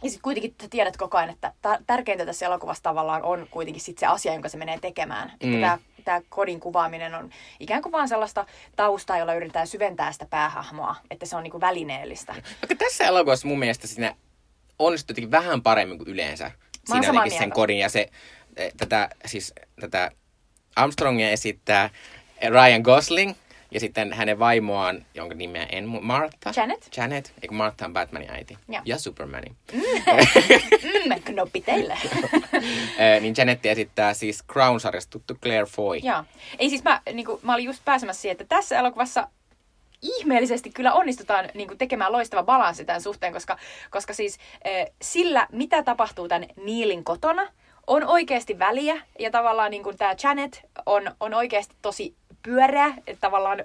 Speaker 1: Ja sitten kuitenkin sä tiedät koko ajan, että tärkeintä tässä elokuvassa tavallaan on kuitenkin sit se asia, jonka se menee tekemään. Mm. Että tämä tämä kodin kuvaaminen on ikään kuin vaan sellaista taustaa, jolla yritetään syventää sitä päähahmoa, että se on niinku välineellistä.
Speaker 2: Vaikka tässä elokuvassa mun mielestä siinä onnistui jotenkin vähän paremmin kuin yleensä. Siinä jotenkin sen kodin ja se, eh, tätä, siis, tätä Armstrongia esittää Ryan Gosling. Ja sitten hänen vaimoaan, jonka nimeä en mu- Martha.
Speaker 1: Janet.
Speaker 2: Janet, eikö Martha on Batmanin äiti.
Speaker 1: Joo.
Speaker 2: Ja Supermanin.
Speaker 1: Mm, knoppi teille.
Speaker 2: Niin Janetti esittää siis Crown-sarjasta tuttu Claire Foy.
Speaker 1: Joo. Ei siis mä, niin kuin, mä olin just pääsemässä siihen, että tässä elokuvassa ihmeellisesti kyllä onnistutaan niin kuin, tekemään loistava balanssi tämän suhteen, koska, koska siis eh, sillä, mitä tapahtuu tämän Niilin kotona, on oikeasti väliä. Ja tavallaan niin kuin tämä Janet on, on oikeasti tosi pyöreä, tavallaan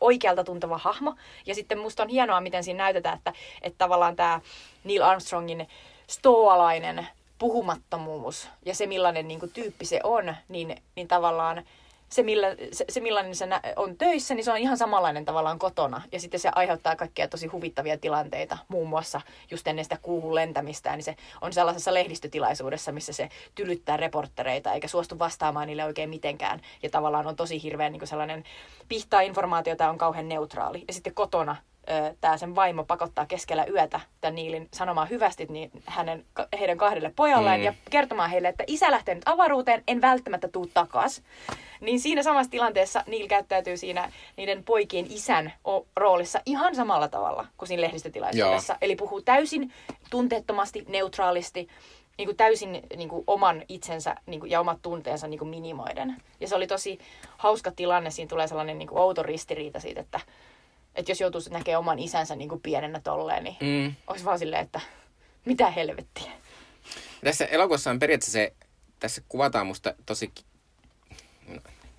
Speaker 1: oikealta tuntuva hahmo. Ja sitten musta on hienoa, miten siinä näytetään, että, että tavallaan tämä Neil Armstrongin stoalainen puhumattomuus ja se millainen niin kuin, tyyppi se on, niin, niin tavallaan se, millä, se, se millainen se on töissä, niin se on ihan samanlainen tavallaan kotona. Ja sitten se aiheuttaa kaikkia tosi huvittavia tilanteita, muun muassa just ennen sitä kuuhun lentämistä, niin se on sellaisessa lehdistötilaisuudessa, missä se tylyttää reporttereita eikä suostu vastaamaan niille oikein mitenkään. Ja tavallaan on tosi hirveän niin sellainen pihtaa informaatiota on kauhean neutraali. Ja sitten kotona tämä sen vaimo pakottaa keskellä yötä tämän Niilin sanomaan hyvästi niin hänen, heidän kahdelle pojalleen
Speaker 2: Mm.
Speaker 1: ja kertomaan heille, että isä lähtee nyt avaruuteen, en välttämättä tuu takas. Niin siinä samassa tilanteessa Neil käyttäytyy siinä niiden poikien isän roolissa ihan samalla tavalla kuin siinä lehdistötilaisuudessa. Eli puhuu täysin tunteettomasti, neutraalisti, niin kuin täysin niin kuin oman itsensä niin kuin, ja omat tunteensa niin kuin minimoiden. Ja se oli tosi hauska tilanne. Siinä tulee sellainen niin kuin outo ristiriita siitä, että, että jos joutuisi näkemään oman isänsä niin kuin pienenä tolleen, niin
Speaker 2: Mm.
Speaker 1: olisi vaan silleen, että mitä helvettiä.
Speaker 2: Tässä elokuvassa on periaatteessa se, tässä kuvataan musta tosi,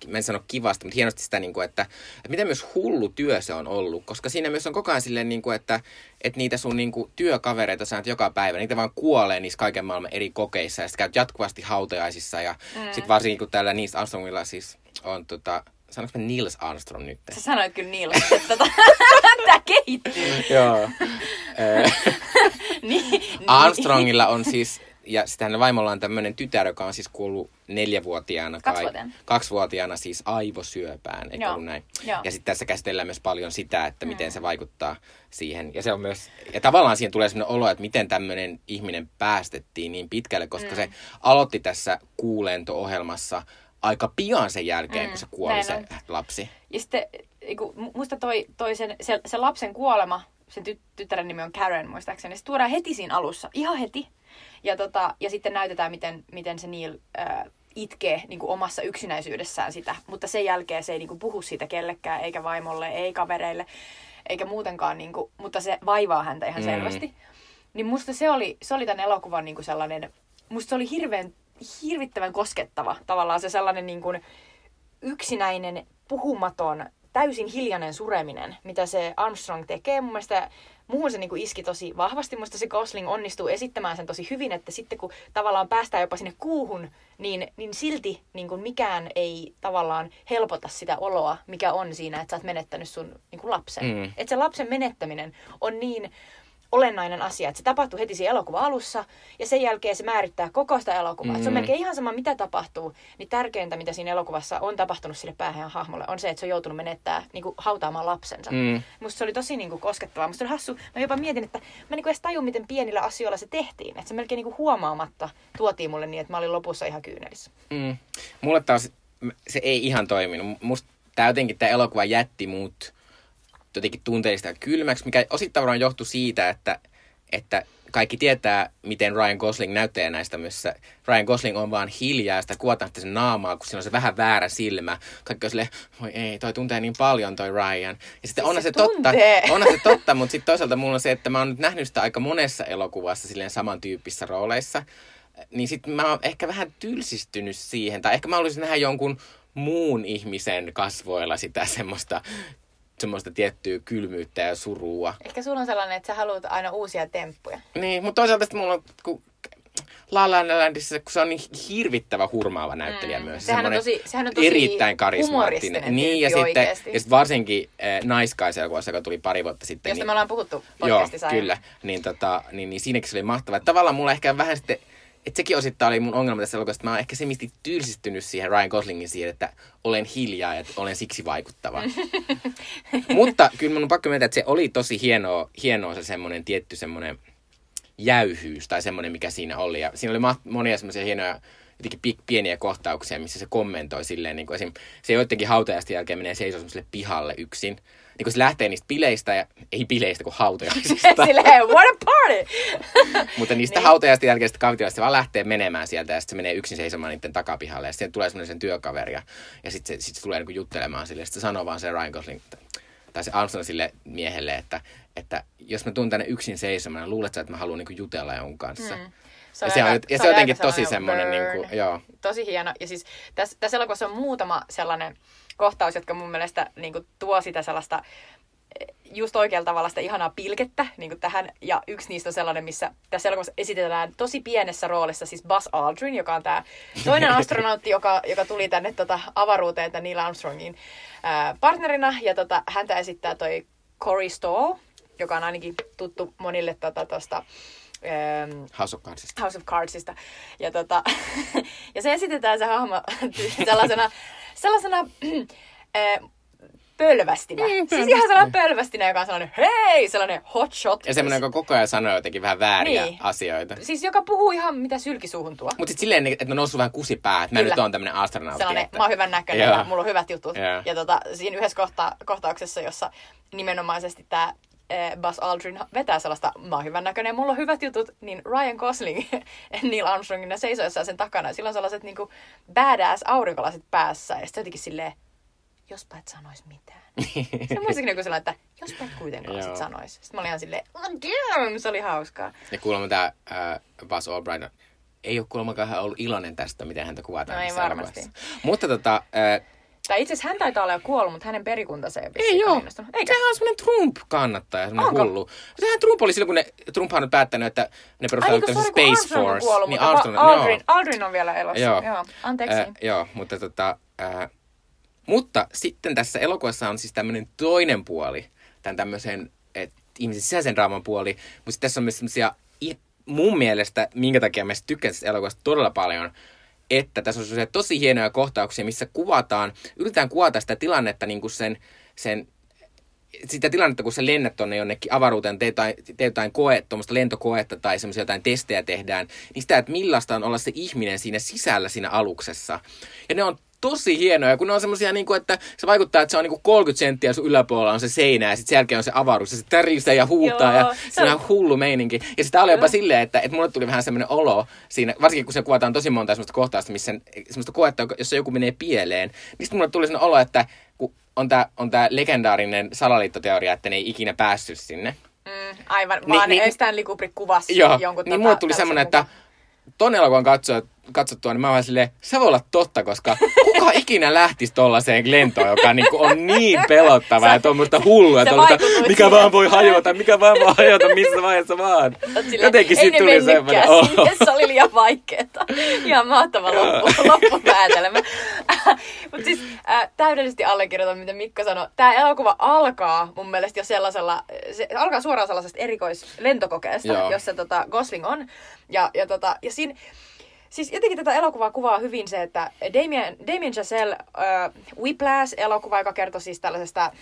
Speaker 2: mä en sano kivasti, mutta hienosti sitä, niin kuin, että, että miten myös hullu työ se on ollut. Koska siinä myös on koko ajan silleen, niin kuin, että, että niitä sun niin kuin, työkavereita sä näet joka päivä, niitä vaan kuolee niissä kaiken maailman eri kokeissa ja sitten käyt jatkuvasti hautajaisissa. Ja mm. sitten varsinkin kun täällä Nils Armstrongilla siis on tota, sanoinko mä Nils Armstrong nyt?
Speaker 1: Sä sanoit kyllä Niillä, että tota, tämä kehittyy.
Speaker 2: Joo.
Speaker 1: Niin, niin.
Speaker 2: Armstrongilla on siis, ja sitten hänen vaimolla on tämmöinen tytär, joka on siis kuollut neljävuotiaana.
Speaker 1: Kaksivuotiaana.
Speaker 2: Kaksivuotiaana siis aivosyöpään, eikö
Speaker 1: Joo.
Speaker 2: ollut näin?
Speaker 1: Joo.
Speaker 2: Ja sitten tässä käsitellään myös paljon sitä, että miten se vaikuttaa siihen. Ja se on myös, ja tavallaan siihen tulee sellainen olo, että miten tämmöinen ihminen päästettiin niin pitkälle, koska se aloitti tässä kuulento-ohjelmassa aika pian sen jälkeen, kun se kuoli
Speaker 1: näin
Speaker 2: se
Speaker 1: on.
Speaker 2: lapsi.
Speaker 1: Ja sitten mu- musta toi, toi sen, se, se lapsen kuolema, sen ty, tyttären nimi on Karen muistaakseni, se tuodaan heti siinä alussa, ihan heti. Ja, tota, ja sitten näytetään, miten, miten se Neil äh, itkee niin kuin omassa yksinäisyydessään sitä, mutta sen jälkeen se ei niin kuin, puhu siitä kellekään, eikä vaimolle, ei kavereille, eikä muutenkaan, niin kuin, mutta se vaivaa häntä ihan
Speaker 2: Mm.
Speaker 1: selvästi. Niin musta se oli, se oli tämän elokuvan niin kuin sellainen, musta se oli hirveän, hirvittävän koskettava tavallaan se sellainen niin kuin, yksinäinen, puhumaton, täysin hiljainen sureminen, mitä se Armstrong tekee. Mun mielestä muuhun se niinku iski tosi vahvasti. Musta se Gosling onnistuu esittämään sen tosi hyvin, että sitten kun tavallaan päästään jopa sinne kuuhun, niin, niin silti niin kuin mikään ei tavallaan helpota sitä oloa, mikä on siinä, että sä oot menettänyt sun niin kuin lapsen.
Speaker 2: Mm.
Speaker 1: Että se lapsen menettäminen on niin olennainen asia, että se tapahtuu heti siinä elokuvan alussa ja sen jälkeen se määrittää koko sitä elokuvaa. Mm. Se on
Speaker 2: Mm.
Speaker 1: melkein ihan sama, mitä tapahtuu, niin tärkeintä, mitä siinä elokuvassa on tapahtunut sille päähän hahmolle, on se, että se on joutunut menettää, niin kuin, hautaamaan lapsensa.
Speaker 2: Mm.
Speaker 1: Musta se oli tosi niin kuin, koskettavaa. Musta oli hassu. Mä jopa mietin, että mä niin kuin edes tajun, miten pienillä asioilla se tehtiin. Että se melkein niin kuin huomaamatta tuotiin mulle niin, että mä olin lopussa ihan kyynelissä.
Speaker 2: Mm. Mulle taas se ei ihan toiminut. Musta tää jotenkin tämä elokuva jätti mut jotenkin tunteellista ja kylmäksi, mikä osittain varmaan johtui siitä, että, että kaikki tietää, miten Ryan Gosling näyttää näistä myös. Ryan Gosling on vaan hiljaa ja sitä kuvataan sen naamaa, kun siinä on se vähän väärä silmä. Kaikki on silleen, voi ei, toi tuntee niin paljon toi Ryan. Ja sitten
Speaker 1: Siis
Speaker 2: onhan
Speaker 1: se
Speaker 2: se, totta, onhan se totta, mutta sitten toisaalta mulla on se, että mä oon nyt nähnyt sitä aika monessa elokuvassa silleen samantyyppisissä rooleissa. Niin sitten mä oon ehkä vähän tylsistynyt siihen, tai ehkä mä haluaisin nähdä jonkun muun ihmisen kasvoilla sitä semmoista, semmoista tiettyä kylmyyttä ja surua.
Speaker 1: Ehkä sulla on sellainen, että sä haluat aina uusia temppuja.
Speaker 2: Niin, mutta toisaalta sitten mulla on, kun La La Landissa, kun se on niin hirvittävä hurmaava näyttelijä
Speaker 1: Mm.
Speaker 2: myös.
Speaker 1: Sehän on tosi- sehän on tosi
Speaker 2: erittäin karismaattinen. Niin, ja sitten, ja sitten varsinkin äh, Naiskaiselokuvassa, joka tuli pari vuotta sitten.
Speaker 1: Josta
Speaker 2: niin,
Speaker 1: me ollaan puhuttu
Speaker 2: Joo,
Speaker 1: podcastissa aiemmin.
Speaker 2: kyllä. Niin, tota, niin, niin siinäkin se oli mahtavaa. Tavallaan mulla ehkä vähän sitten, että sekin osittain oli mun ongelma tässä elokuvassa, että mä oon ehkä semisti tylsistynyt siihen Ryan Goslingin siihen, että olen hiljaa ja olen siksi vaikuttava. Mutta kyllä mun on pakko myöntää, että se oli tosi hienoa, hienoa se semmoinen tietty semmoinen jäyhyys tai semmoinen, mikä siinä oli. Ja siinä oli ma- monia semmoisia hienoja jotenkin pieniä kohtauksia, missä se kommentoi silleen, niin kuin esim. se joidenkin hautajasta jälkeen menee seisoo pihalle yksin niin kun se lähtee niistä bileistä, ja, ei bileistä kuin hautajaisista.
Speaker 1: Silleen, what a party!
Speaker 2: Mutta niistä niin. hautajaisten jälkeistä kahvitilaista se vaan lähtee menemään sieltä ja sitten se menee yksin seisomaan niiden takapihalle ja sitten tulee semmoinen sen työkaveri ja, ja sitten se, sit se tulee niin juttelemaan sille ja sitten se sanoo vaan se Ryan Gosling, tai se Armstrong sille miehelle, että, että jos mä tuun tänne yksin seisomaan, luulet sä, että mä haluan niin jutella jonkun kanssa. Mm. Se ja, se on, ja se on jotenkin tosi semmoinen, niin kuin, joo.
Speaker 1: Tosi hieno. Ja siis tässä, tässä elokuvassa on muutama sellainen kohtaus, jotka mun mielestä niin kuin, tuo sitä sellaista eh, just oikealla tavalla sitä ihanaa pilkettä niin kuin tähän. Ja yksi niistä on sellainen, missä tässä elokuvassa esitetään tosi pienessä roolissa siis Buzz Aldrin, joka on tämä toinen astronautti, joka, joka tuli tänne tota, avaruuteen tämän Neil Armstrongin ää, partnerina. Ja tota, häntä esittää toi Corey Stoll, joka on ainakin tuttu monille tota, tosta,
Speaker 2: Ähm, House of Cardsista.
Speaker 1: House of Cardsista. Ja, tota, ja se esitetään se hahmo sellaisena, sellaisena äh, pölvästinä. Mm, siis ihan sellainen pölvästinä, joka on sellainen hei, sellainen hot shot.
Speaker 2: Ja semmoinen, joka koko ajan sanoo jotenkin vähän vääriä niin. asioita.
Speaker 1: Siis joka puhuu ihan mitä sylkisuuhun tuo.
Speaker 2: Mutta sitten silleen, että on noussut vähän kusipää, että mä Kyllä. nyt oon tämmöinen astronautti.
Speaker 1: Sellainen, että... mä oon hyvän näköinen ja mulla on hyvät jutut. Yeah. Ja tota, siinä yhdessä kohta, kohtauksessa, jossa nimenomaisesti tämä Buzz Aldrin vetää sellaista, mä oon hyvän näköinen, mulla on hyvät jutut, niin Ryan Gosling Neil Armstrongina seisoessaan sen takana. Sillä on sellaiset niinku badass aurinkolasit päässä. Ja sitten jotenkin silleen, jospa et sanois mitään. se on muistakin joku sellainen, että jospa et kuitenkaan sit sanois. Sitten mä olin ihan silleen, oh damn, se oli hauskaa.
Speaker 2: Ja kuulemma tää äh, Buzz Aldrin ei ole kuulemma ollut iloinen tästä, miten häntä kuvataan.
Speaker 1: No ei varmasti.
Speaker 2: Mutta tota, äh,
Speaker 1: tai itse asiassa hän taitaa olla jo kuollut, mutta hänen perikuntansa ei
Speaker 2: Ei joo. Eikä? Sehän on semmoinen Trump-kannattaja, semmoinen hullu. Sehän Trump oli silloin, kun ne, Trumphan on päättänyt, että ne perustavat tämmöisen Space Force. On
Speaker 1: kuollut, niin Armstrong, Aldrin, joo. Aldrin on vielä elossa. Joo. joo. Anteeksi. Äh,
Speaker 2: joo, mutta tota... Äh, mutta sitten tässä elokuvassa on siis tämmöinen toinen puoli, tämän tämmöisen ihmisen sisäisen draaman puoli, mutta tässä on myös semmoisia mun mielestä, minkä takia mä tykkään tästä elokuvasta todella paljon, että tässä on tosi hienoja kohtauksia, missä kuvataan, yritetään kuvata sitä tilannetta niin kuin sen, sen sitä tilannetta, kun sä lennät tuonne jonnekin avaruuteen, teet jotain, teet jotain koe, tuommoista lentokoetta tai semmoisia jotain testejä tehdään, niin sitä, että millaista on olla se ihminen siinä sisällä siinä aluksessa. Ja ne on tosi hienoja, kun ne on semmosia, niin että se vaikuttaa, että se on niin kuin 30 senttiä sun yläpuolella on se seinä ja sitten sen jälkeen on se avaruus ja se tärisee ja huutaa Joo, ja se on ihan hullu meininki. Ja sitä oli jopa silleen, että, että mulle tuli vähän semmoinen olo siinä, varsinkin kun se kuvataan tosi monta semmoista kohtausta, missä semmoista koetta, jossa joku menee pieleen, niin sitten mulle tuli semmoinen olo, että kun on tämä on tää legendaarinen salaliittoteoria, että ne ei ikinä päässyt sinne.
Speaker 1: Mm, aivan, vaan niin, niin, Stanley Kubrick kuvasi joo, jonkun
Speaker 2: niin tota, mulle tuli semmoinen, että ton elokuvan katsoa, katsottua, niin mä vaan silleen, se voi olla totta, koska kuka ikinä lähtisi tollaiseen lentoon, joka niinku on niin pelottava ja tuommoista hullua, mikä siihen. vaan voi hajota, mikä vaan voi hajota, missä vaiheessa vaan.
Speaker 1: Silleen, Jotenkin siitä tuli semmoinen. Oh. Se oli liian vaikeeta. Ihan mahtava loppu, loppupäätelmä. Mutta siis äh, täydellisesti allekirjoitan, mitä Mikko sanoi. Tämä elokuva alkaa mun mielestä jo sellaisella, se alkaa suoraan sellaisesta erikoislentokokeesta, jossa tota, Gosling on. Ja, ja, tota, ja siinä, Siis jotenkin tätä elokuvaa kuvaa hyvin se, että Damien, Damien Chazelle uh, Whiplash-elokuva, joka kertoo siis tällaisesta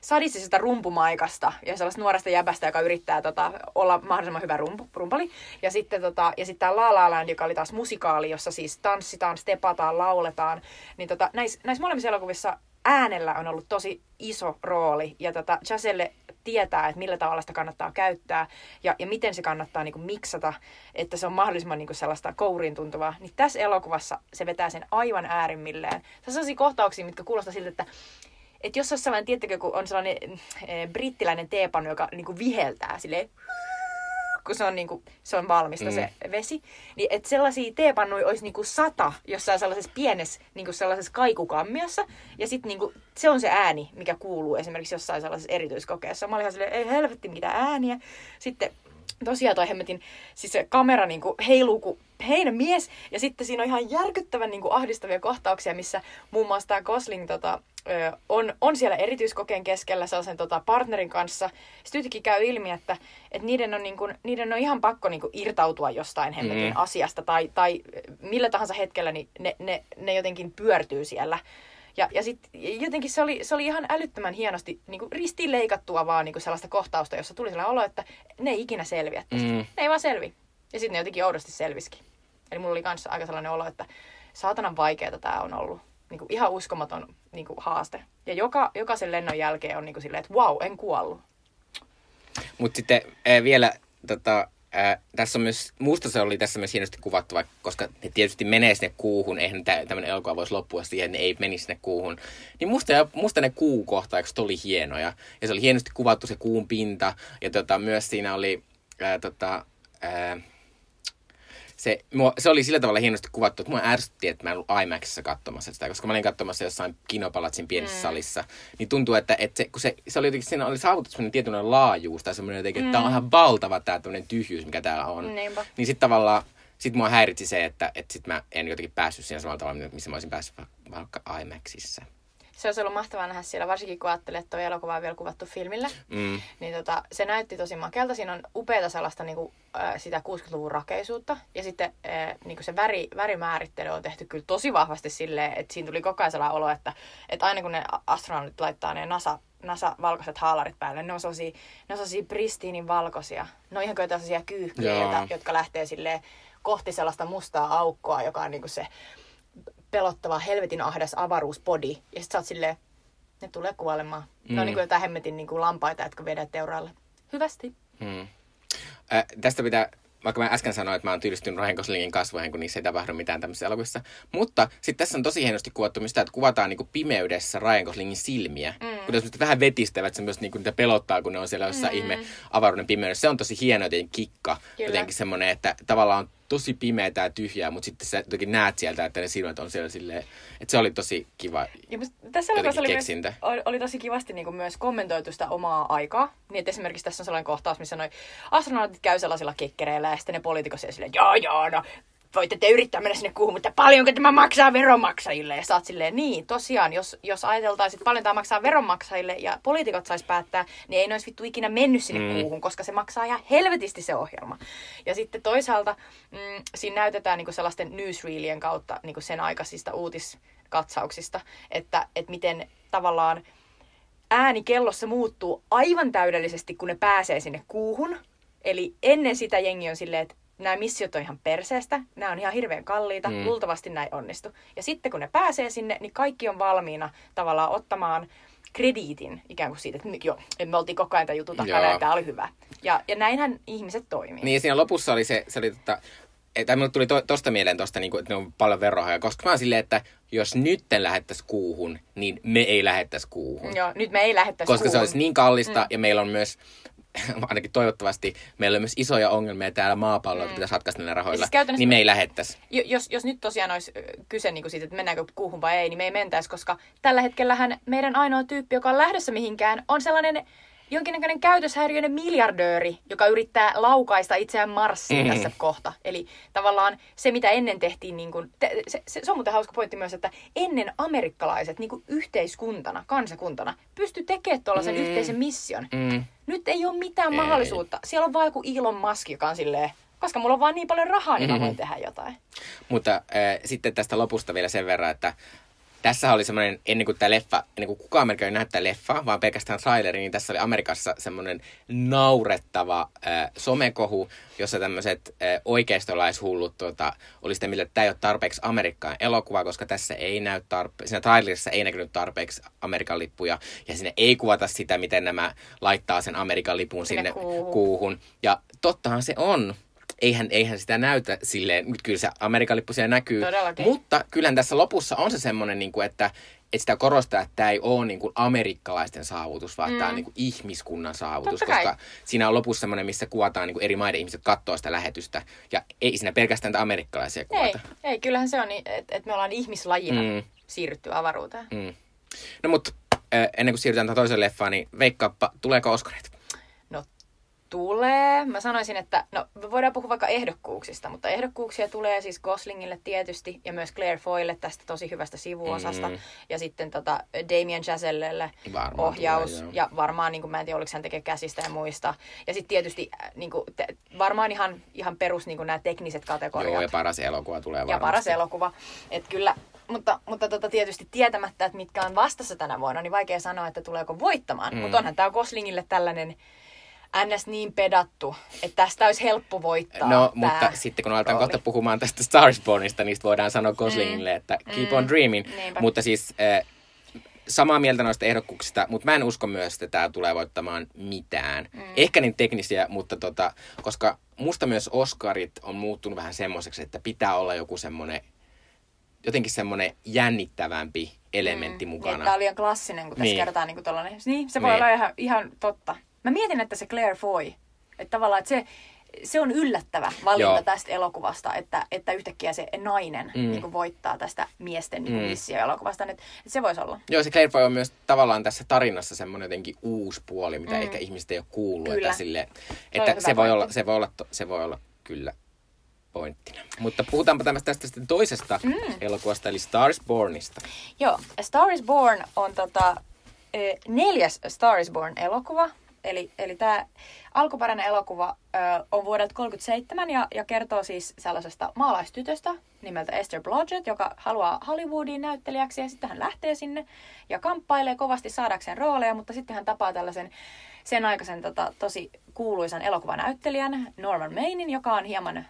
Speaker 1: sadistisesta rumpumaikasta ja sellaista nuoresta jäbästä, joka yrittää tota, olla mahdollisimman hyvä rumpu, rumpali. Ja sitten, tota, ja sitten tämä La La Land, joka oli taas musikaali, jossa siis tanssitaan, stepataan, lauletaan. Niin tota, näissä näis molemmissa elokuvissa äänellä on ollut tosi iso rooli. Ja tota, Chazelle tietää, että millä tavalla sitä kannattaa käyttää ja, ja miten se kannattaa niin kuin miksata, että se on mahdollisimman niin kuin sellaista kouriin tuntuvaa. Niin tässä elokuvassa se vetää sen aivan äärimmilleen. Se on sellaisia kohtauksia, mitkä kuulostaa siltä, että että jos on sellainen, tiettäkö, kun on sellainen e, brittiläinen teepanu, joka niin kuin viheltää silleen, kun se on, niin kuin, se on valmista mm. se vesi. Niin että sellaisia teepannuja olisi niin kuin sata jossain sellaisessa pienessä niin kuin sellaisessa kaikukammiossa. Ja sitten niin kuin, se on se ääni, mikä kuuluu esimerkiksi jossain sellaisessa erityiskokeessa. Mä olin ihan silleen, ei helvetti mitä ääniä. Sitten tosiaan toi hemmetin, siis se kamera niin kuin heiluu kuin heinämies. Ja sitten siinä on ihan järkyttävän niin kuin ahdistavia kohtauksia, missä muun muassa tämä Gosling tota, on, on siellä erityiskokeen keskellä sellaisen tota, partnerin kanssa. Sitten käy ilmi, että, että niiden, on, niin kuin, niiden on ihan pakko niin kuin, irtautua jostain hemmetin mm. asiasta tai, tai millä tahansa hetkellä niin ne, ne, ne jotenkin pyörtyy siellä. Ja, ja sitten jotenkin se oli, se oli ihan älyttömän hienosti niin kuin ristiin leikattua vaan niin kuin sellaista kohtausta, jossa tuli sellainen olo, että ne ei ikinä selviä tästä. Mm. Ne ei vaan selvi. Ja sitten ne jotenkin oudosti selvisikin. Eli mulla oli kanssa aika sellainen olo, että saatanan vaikeaa tämä on ollut. Niin kuin ihan uskomaton niin kuin haaste. Ja joka, jokaisen lennon jälkeen on niin kuin silleen, että wow, en kuollut.
Speaker 2: Mutta sitten äh, vielä tota, tässä on myös, musta se oli tässä myös hienosti kuvattu, vaikka, koska ne tietysti menee sinne kuuhun, eihän tämmöinen elokuva voisi loppua siihen, ne ei menisi sinne kuuhun. Niin musta, musta ne kuukohtaukset oli hienoja. Ja se oli hienosti kuvattu se kuun pinta, ja tota, myös siinä oli äh, tota, äh, se, mua, se oli sillä tavalla hienosti kuvattu, että mua ärsytti, että mä en ollut IMAXissa katsomassa sitä, koska mä olin katsomassa jossain kinopalatsin pienessä mm. salissa. Niin tuntuu, että, että se, kun se, se oli jotenkin, siinä oli saavutettu semmoinen tietynlainen laajuus tai semmoinen jotenkin, että mm. tämä on ihan valtava tämä tyhjyys, mikä täällä on.
Speaker 1: Niinpä.
Speaker 2: Niin sitten tavallaan, sit mua häiritsi se, että, että sit mä en jotenkin päässyt siinä samalla tavalla, missä mä olisin päässyt vaikka IMAXissa
Speaker 1: se olisi ollut mahtavaa nähdä siellä, varsinkin kun ajattelee, että tuo elokuva on vielä kuvattu filmillä. Mm. Niin tota, se näytti tosi makealta. Siinä on upeata sellaista niin kuin, sitä 60-luvun rakeisuutta. Ja sitten niin kuin se väri, värimäärittely on tehty kyllä tosi vahvasti silleen, että siinä tuli koko ajan sellainen olo, että, että aina kun ne astronautit laittaa ne NASA NASA-valkoiset haalarit päälle. Ne on sellaisia, ne on sellaisia pristiinin valkoisia. Ne on ihan kuin sellaisia kyyhkyjä, jotka, lähtee sille kohti sellaista mustaa aukkoa, joka on niinku se pelottava helvetin ahdas avaruuspodi. Ja sit sä oot silleen, ne tulee kuolemaan. Mm. Ne on mm. niin kuin jotain hemmetin niin kuin lampaita, jotka viedään teuraalle. Hyvästi. Mm.
Speaker 2: Äh, tästä pitää vaikka mä äsken sanoin, että mä oon tyylistynyt Ryan Goslingin kasvoihin, kun niissä ei tapahdu mitään tämmöisessä elokuvissa. Mutta sitten tässä on tosi hienosti kuvattu sitä, että kuvataan niinku pimeydessä Ryan Goslingin silmiä. Mm. Kun ne vähän vetistävät, se myös niinku, niitä pelottaa, kun ne on siellä jossain mm. ihme avaruuden pimeydessä. Se on tosi hieno jotenkin kikka. Kyllä. Jotenkin semmoinen, että tavallaan on tosi pimeää ja tyhjää, mutta sitten sä jotenkin näet sieltä, että ne silmät on siellä silleen, että se oli tosi kiva
Speaker 1: ja tässä oli, myös, oli tosi kivasti niin kuin myös kommentoitu sitä omaa aikaa. Niin, että esimerkiksi tässä on sellainen kohtaus, missä noi astronautit käy sellaisilla kekkereillä ja sitten ne poliitikot siellä silleen, joo joo, no voitte te yrittää mennä sinne kuuhun, mutta paljonko tämä maksaa veronmaksajille? Ja sä oot silleen, niin, tosiaan, jos, jos ajateltaisiin, että paljon tämä maksaa veronmaksajille ja poliitikot sais päättää, niin ei ne olisi vittu ikinä mennyt sinne mm. kuuhun, koska se maksaa ihan helvetisti se ohjelma. Ja sitten toisaalta mm, siinä näytetään niin sellaisten newsreelien kautta niin sen aikaisista uutiskatsauksista, että, että miten tavallaan ääni kellossa muuttuu aivan täydellisesti, kun ne pääsee sinne kuuhun. Eli ennen sitä jengi on silleen, että nämä missiot on ihan perseestä, nämä on ihan hirveän kalliita, mm. luultavasti näin onnistu. Ja sitten kun ne pääsee sinne, niin kaikki on valmiina tavallaan ottamaan krediitin ikään kuin siitä, että joo, me oltiin koko ajan tämän jutun takana ja tämä oli hyvä. Ja, ja näinhän ihmiset toimii.
Speaker 2: Niin siinä lopussa oli se, se oli tota, tai minulle tuli to, tosta mieleen tosta, niin kuin, että ne on paljon verohaja, koska mä oon silleen, että jos nyt lähettäisi kuuhun, niin me ei lähettäisi kuuhun.
Speaker 1: Joo, nyt me ei lähettäisi
Speaker 2: Koska kuuhun. se olisi niin kallista mm. ja meillä on myös ainakin toivottavasti, meillä on myös isoja ongelmia täällä maapallolla, mm. pitäisi ratkaista näillä rahoilla, siis niin me ei lähettäisi.
Speaker 1: Jos, jos nyt tosiaan olisi kyse niin kuin siitä, että mennäänkö kuuhun vai ei, niin me ei mentäisi, koska tällä hetkellähän meidän ainoa tyyppi, joka on lähdössä mihinkään, on sellainen jonkinnäköinen käytöshäiriöinen miljardööri, joka yrittää laukaista itseään Marsiin mm. tässä kohta. Eli tavallaan se, mitä ennen tehtiin, niin kuin, te, se, se, se on muuten hauska pointti myös, että ennen amerikkalaiset niin kuin yhteiskuntana, kansakuntana, pysty tekemään tuollaisen mm. yhteisen mission. Mm. Nyt ei ole mitään ei. mahdollisuutta. Siellä on vaan joku Elon Musk, joka on silleen, koska mulla on vaan niin paljon rahaa, niin mm-hmm. mä voin tehdä jotain.
Speaker 2: Mutta äh, sitten tästä lopusta vielä sen verran, että tässä oli semmoinen, ennen kuin tämä leffa, ennen kuin kukaan amerikkalainen näyttää leffa, vaan pelkästään traileri, niin tässä oli Amerikassa semmoinen naurettava äh, somekohu, jossa tämmöiset äh, oikeistolaishullut tuota, oli sitä että tämä ei ole tarpeeksi Amerikkaan elokuva, koska tässä ei näy tarpe- siinä trailerissa ei näkynyt tarpeeksi Amerikan lippuja, ja sinne ei kuvata sitä, miten nämä laittaa sen Amerikan lipun sinne, sinne kuuhun. kuuhun. Ja tottahan se on, eihän, eihän sitä näytä silleen, kyllä se Amerikan lippu siellä näkyy. Todellakin. Mutta kyllähän tässä lopussa on se semmoinen, niin kuin, että, että sitä korostaa, että tämä ei ole niin kuin amerikkalaisten saavutus, vaan mm. tämä on niin kuin ihmiskunnan saavutus. Totta koska kai. siinä on lopussa semmoinen, missä kuvataan niin kuin eri maiden ihmiset katsoo sitä lähetystä. Ja ei siinä pelkästään amerikkalaisia kuvata.
Speaker 1: Ei, ei kyllähän se on, niin, että, että me ollaan ihmislajina mm. siirrytty avaruuteen. Mm.
Speaker 2: No mutta ennen kuin siirrytään toiseen leffaan, niin veikkaappa, tuleeko Oscarit?
Speaker 1: Tulee. Mä sanoisin, että no voidaan puhua vaikka ehdokkuuksista, mutta ehdokkuuksia tulee siis Goslingille tietysti ja myös Claire Foylle tästä tosi hyvästä sivuosasta. Mm. Ja sitten tota Damien Chazellelle ohjaus. Tulee, ja varmaan, niin kuin, mä en tiedä, oliko hän tekee käsistä ja muista. Ja sitten tietysti äh, niin kuin, te, varmaan ihan, ihan perus niin kuin nämä tekniset kategoriat.
Speaker 2: Joo, ja paras elokuva tulee varmasti.
Speaker 1: Ja paras elokuva. Että kyllä, mutta, mutta tota, tietysti tietämättä, että mitkä on vastassa tänä vuonna, niin vaikea sanoa, että tuleeko voittamaan. Mm. Mutta onhan tämä Goslingille tällainen ns. niin pedattu, että tästä olisi helppo voittaa
Speaker 2: No, mutta sitten kun aletaan kohta puhumaan tästä Star is Bornista, niin sitten voidaan sanoa Goslingille, että keep on dreaming.
Speaker 1: Niinpä.
Speaker 2: Mutta siis äh, samaa mieltä noista ehdokkuuksista, mutta mä en usko myös, että tämä tulee voittamaan mitään. Mm. Ehkä niin teknisiä, mutta tota, koska musta myös Oscarit on muuttunut vähän semmoiseksi, että pitää olla joku semmoinen, jotenkin semmoinen jännittävämpi elementti mm.
Speaker 1: Niin,
Speaker 2: mukana.
Speaker 1: Tämä on liian klassinen, kun tässä
Speaker 2: Niin.
Speaker 1: kerrotaan niin tollainen. Niin, se voi
Speaker 2: Niin.
Speaker 1: olla ihan, ihan totta. Mä mietin, että se Claire Foy, että tavallaan, että se, se on yllättävä valinta
Speaker 2: Joo.
Speaker 1: tästä elokuvasta, että, että yhtäkkiä se nainen
Speaker 2: Mm.
Speaker 1: niin voittaa tästä miesten niin
Speaker 2: Mm.
Speaker 1: missio-elokuvasta. Että, että se voisi olla.
Speaker 2: Joo, se Claire Foy on myös tavallaan tässä tarinassa semmoinen jotenkin uusi puoli, mitä mm. Ehkä ihmiset ei ole kuullut.
Speaker 1: Kyllä.
Speaker 2: Että, sille, että
Speaker 1: hyvä
Speaker 2: se, voi olla, se, voi olla, se voi olla kyllä pointtina. Mutta puhutaanpa tästä, tästä sitten toisesta mm. elokuvasta, eli Stars Bornista.
Speaker 1: Joo, Star is Born on tota, eh, neljäs Star is Born-elokuva. Eli, eli tämä alkuperäinen elokuva ö, on vuodelta 37 ja, ja kertoo siis sellaisesta maalaistytöstä nimeltä Esther Blodgett, joka haluaa Hollywoodiin näyttelijäksi ja sitten hän lähtee sinne ja kamppailee kovasti saadakseen rooleja, mutta sitten hän tapaa tällaisen sen aikaisen tota, tosi kuuluisan elokuvanäyttelijän Norman Mainin, joka on hieman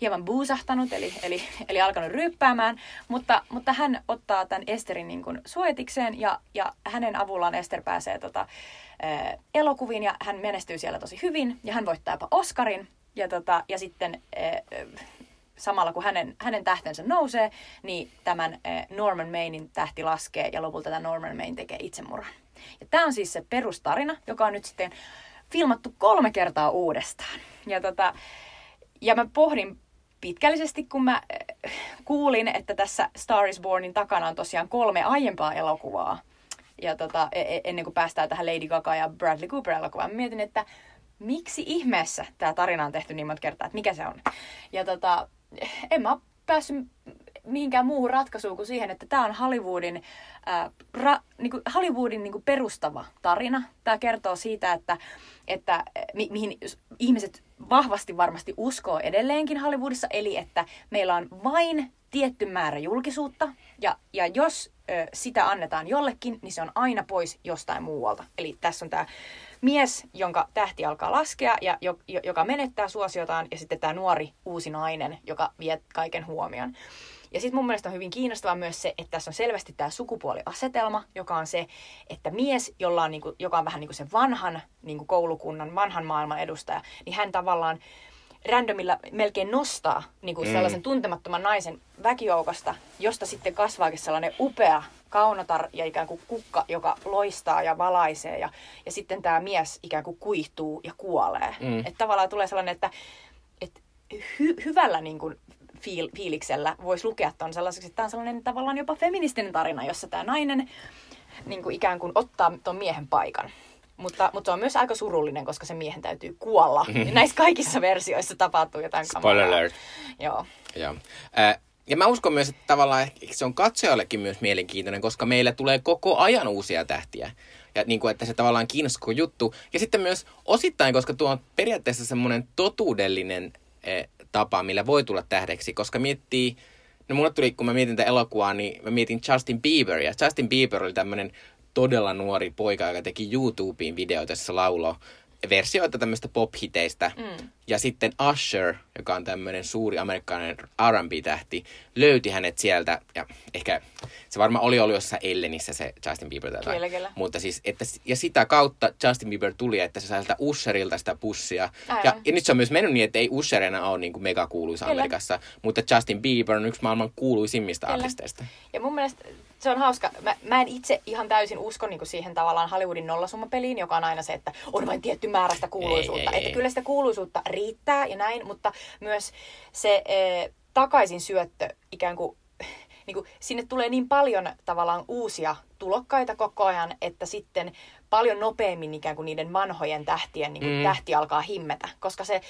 Speaker 1: hieman buusahtanut, eli, eli, eli alkanut ryyppäämään, mutta, mutta hän ottaa tämän Esterin niin kuin ja, ja hänen avullaan Ester pääsee tota, ää, elokuviin ja hän menestyy siellä tosi hyvin ja hän voittaa jopa Oscarin ja, tota, ja sitten ää, samalla kun hänen, hänen tähtensä nousee, niin tämän Norman Mainin tähti laskee ja lopulta tämä Norman Main tekee itsemurhan. Ja tämä on siis se perustarina, joka on nyt sitten filmattu kolme kertaa uudestaan. Ja tota, ja mä pohdin pitkällisesti, kun mä äh, kuulin, että tässä Star is Bornin takana on tosiaan kolme aiempaa elokuvaa. Ja tota, e- e- ennen kuin päästään tähän Lady Gaga ja Bradley Cooper elokuvaan, mä mietin, että miksi ihmeessä tämä tarina on tehty niin monta kertaa, että mikä se on. Ja tota, en mä päässyt mihinkään muuhun ratkaisuun kuin siihen, että tämä on Hollywoodin, ää, ra, niinku Hollywoodin niinku perustava tarina. Tämä kertoo siitä, että, että mi, mihin ihmiset vahvasti varmasti uskoo edelleenkin Hollywoodissa, eli että meillä on vain tietty määrä julkisuutta, ja, ja jos ö, sitä annetaan jollekin, niin se on aina pois jostain muualta. Eli tässä on tämä mies, jonka tähti alkaa laskea, ja jo, jo, joka menettää suosiotaan, ja sitten tämä nuori uusi nainen, joka vie kaiken huomion. Ja sitten mun mielestä on hyvin kiinnostavaa myös se, että tässä on selvästi tämä sukupuoliasetelma, joka on se, että mies, jolla on niinku, joka on vähän niin kuin se vanhan niinku koulukunnan, vanhan maailman edustaja, niin hän tavallaan randomilla melkein nostaa niin kuin
Speaker 2: Mm.
Speaker 1: sellaisen tuntemattoman naisen väkijoukosta, josta sitten kasvaakin sellainen upea kaunotar ja ikään kuin kukka, joka loistaa ja valaisee. Ja, ja sitten tämä mies ikään kuin kuihtuu ja kuolee.
Speaker 2: Mm.
Speaker 1: Että tavallaan tulee sellainen, että, että hy, hyvällä niin kuin fiil, fiiliksellä voisi lukea ton sellaiseksi, että tämä on sellainen tavallaan jopa feministinen tarina, jossa tämä nainen niin kuin ikään kuin ottaa ton miehen paikan. Mutta, mutta se on myös aika surullinen, koska sen miehen täytyy kuolla. Ja näissä kaikissa versioissa tapahtuu jotain
Speaker 2: Spoiler alert.
Speaker 1: Joo.
Speaker 2: Joo. Äh, ja mä uskon myös, että tavallaan ehkä se on katsojallekin myös mielenkiintoinen, koska meillä tulee koko ajan uusia tähtiä. Ja niin kuin, että se tavallaan kiinnostaa juttu. Ja sitten myös osittain, koska tuo on periaatteessa semmoinen totuudellinen eh, tapa, millä voi tulla tähdeksi. Koska miettii, no mulle tuli, kun mä mietin tätä elokuvaa, niin mä mietin Justin Bieber. Ja Justin Bieber oli tämmöinen todella nuori poika, joka teki YouTubeen videoita, jossa laulo versioita tämmöistä pop-hiteistä.
Speaker 1: Mm.
Speaker 2: Ja sitten Usher, joka on tämmöinen suuri amerikkalainen R&B-tähti, löyti hänet sieltä. Ja ehkä se varmaan oli ollut jossain Ellenissä se Justin Bieber tai.
Speaker 1: Kyllä, kyllä.
Speaker 2: Mutta siis, että, ja sitä kautta Justin Bieber tuli, että se sai sieltä Usherilta sitä pussia.
Speaker 1: Aivan.
Speaker 2: Ja, ja nyt se on myös mennyt niin, että ei Usher enää ole niin kuin megakuuluisa
Speaker 1: Kyllä.
Speaker 2: Amerikassa. Mutta Justin Bieber on yksi maailman kuuluisimmista
Speaker 1: Kyllä.
Speaker 2: artisteista.
Speaker 1: Ja mun mielestä se on hauska. Mä, mä en itse ihan täysin usko niin siihen tavallaan Hollywoodin nollasummapeliin, joka on aina se, että on vain tietty määrä sitä kuuluisuutta.
Speaker 2: Ei, ei,
Speaker 1: että
Speaker 2: ei.
Speaker 1: kyllä sitä kuuluisuutta riittää ja näin, mutta myös se eh, takaisin syöttö ikään kuin, niin kuin sinne tulee niin paljon tavallaan uusia tulokkaita koko ajan, että sitten paljon nopeammin ikään kuin niiden vanhojen tähtien niin kuin
Speaker 2: Mm.
Speaker 1: tähti alkaa himmetä, koska se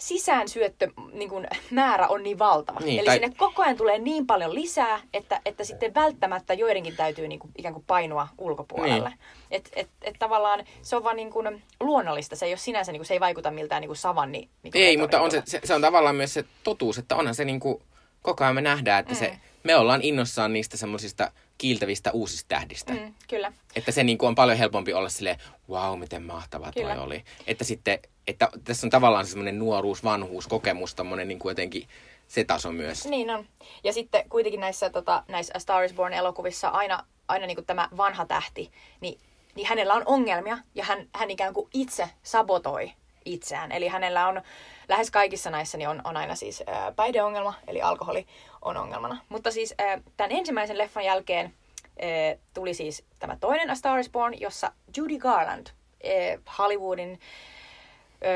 Speaker 1: sisäänsyöttö niin kuin, määrä on niin valtava.
Speaker 2: Niin,
Speaker 1: Eli
Speaker 2: tai-
Speaker 1: sinne koko ajan tulee niin paljon lisää, että, että sitten välttämättä joidenkin täytyy niin kuin, ikään kuin painua ulkopuolelle.
Speaker 2: Niin.
Speaker 1: Et, et, et tavallaan se on vaan niin kuin luonnollista. Se ei ole sinänsä, niin kuin, se ei vaikuta miltään niin kuin savanni. Niin kuin
Speaker 2: Ei, mutta on se, se, se on tavallaan myös se totuus, että onhan se niin kuin, koko ajan me nähdään, että mm. se me ollaan innossaan niistä semmoisista kiiltävistä uusista tähdistä.
Speaker 1: Mm, kyllä.
Speaker 2: Että se niin kuin on paljon helpompi olla silleen, wow, miten mahtava toi
Speaker 1: Kyllä.
Speaker 2: oli. Että sitten, että tässä on tavallaan semmoinen nuoruus, vanhuus, kokemus, tommonen niin kuin jotenkin se taso myös.
Speaker 1: Niin on. Ja sitten kuitenkin näissä, tota, näissä A Star is Born-elokuvissa aina, aina niin kuin tämä vanha tähti, niin, niin hänellä on ongelmia ja hän, hän ikään kuin itse sabotoi itseään. Eli hänellä on lähes kaikissa näissä niin on, on aina siis ää, päihdeongelma, eli alkoholi on ongelmana. Mutta siis ää, tämän ensimmäisen leffan jälkeen ää, tuli siis tämä toinen A Star is Born, jossa Judy Garland, ää, Hollywoodin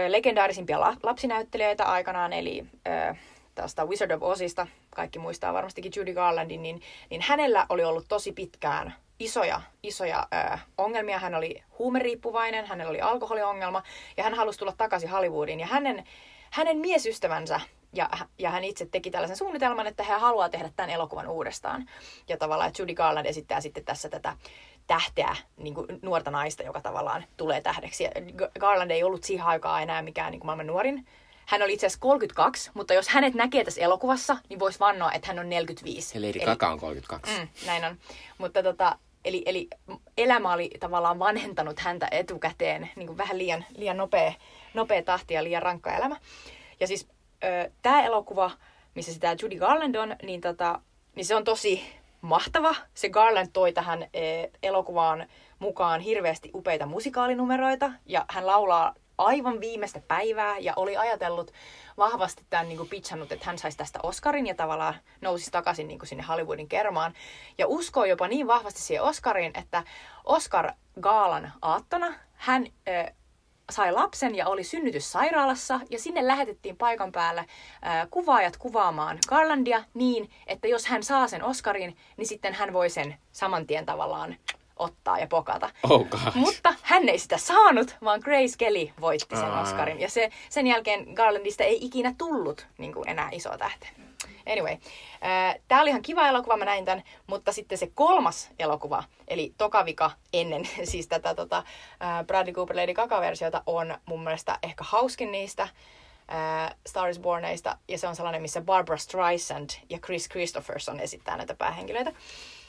Speaker 1: legendaarisimpia la- lapsinäyttelijöitä aikanaan, eli tästä Wizard of Ozista, kaikki muistaa varmastikin Judy Garlandin, niin, niin hänellä oli ollut tosi pitkään isoja, isoja ö, ongelmia. Hän oli huumeriippuvainen, hänellä oli alkoholiongelma ja hän halusi tulla takaisin Hollywoodiin. Ja hänen, hänen miesystävänsä ja, ja hän itse teki tällaisen suunnitelman, että hän haluaa tehdä tämän elokuvan uudestaan. Ja tavallaan, että Judy Garland esittää sitten tässä tätä tähteä, niin kuin nuorta naista, joka tavallaan tulee tähdeksi. Ja Garland ei ollut siihen aikaan enää mikään niin kuin maailman nuorin. Hän oli itse asiassa 32, mutta jos hänet näkee tässä elokuvassa, niin voisi vannoa, että hän on 45.
Speaker 2: Ja Lady
Speaker 1: Eli-
Speaker 2: Gaga on 32.
Speaker 1: Mm, näin on. Mutta tota, eli, eli elämä oli tavallaan vanhentanut häntä etukäteen niin kuin vähän liian, liian nopea, nopea tahti ja liian rankka elämä. Ja siis tämä elokuva, missä sitä Judy Garland on, niin, tota, niin se on tosi mahtava. Se Garland toi tähän eh, elokuvaan mukaan hirveästi upeita musikaalinumeroita ja hän laulaa aivan viimeistä päivää ja oli ajatellut vahvasti tämän niin kuin pitchannut, että hän saisi tästä Oscarin ja tavallaan nousisi takaisin niin kuin sinne Hollywoodin kermaan. Ja uskoo jopa niin vahvasti siihen Oscariin, että Oscar Gaalan aattona hän ö, sai lapsen ja oli synnytyssairaalassa ja sinne lähetettiin paikan päälle ö, kuvaajat kuvaamaan Garlandia niin, että jos hän saa sen Oscarin, niin sitten hän voi sen saman tien tavallaan ottaa ja pokata.
Speaker 2: Oh god.
Speaker 1: Mutta hän ei sitä saanut, vaan Grace Kelly voitti sen
Speaker 2: Aa.
Speaker 1: Oscarin. Ja se, sen jälkeen Garlandista ei ikinä tullut niin kuin enää isoa tähteä. Anyway, tämä oli ihan kiva elokuva, mä näin tämän, mutta sitten se kolmas elokuva, eli Tokavika ennen siis tätä tota, Bradley Cooper Lady Gaga-versiota, on mun mielestä ehkä hauskin niistä ää, Star is Borneista, ja se on sellainen, missä Barbara Streisand ja Chris Christopherson esittää näitä päähenkilöitä.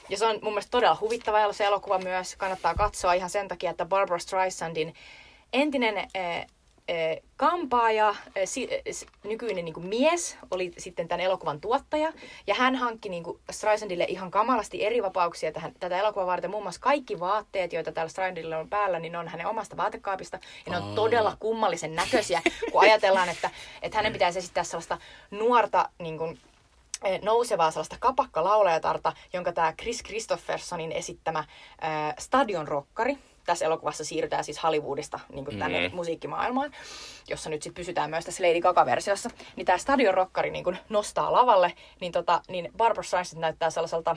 Speaker 1: Ja se on mun mielestä todella huvittava se elokuva myös. Kannattaa katsoa ihan sen takia, että Barbara Streisandin entinen äh, äh, kampaaja, nykyinen niin kuin mies, oli sitten tämän elokuvan tuottaja. Ja hän hankki niin kuin Streisandille ihan kamalasti eri vapauksia tähän, tätä elokuvaa varten. Muun muassa kaikki vaatteet, joita täällä Streisandilla on päällä, niin ne on hänen omasta vaatekaapista. Ja ne on
Speaker 2: Aa.
Speaker 1: todella kummallisen näköisiä, kun ajatellaan, että, että hänen pitäisi esittää sellaista nuorta niin kuin, nousevaa sellaista kapakkalaulajatarta, jonka tämä Chris Christophersonin esittämä äh, Stadion Rockari, tässä elokuvassa siirrytään siis Hollywoodista niin kuin tänne
Speaker 2: Mm.
Speaker 1: musiikkimaailmaan, jossa nyt sitten pysytään myös tässä Lady Gaga-versiossa, niin tämä Stadion Rockari niin kuin nostaa lavalle, niin, tota, niin Barbara Streisand näyttää sellaiselta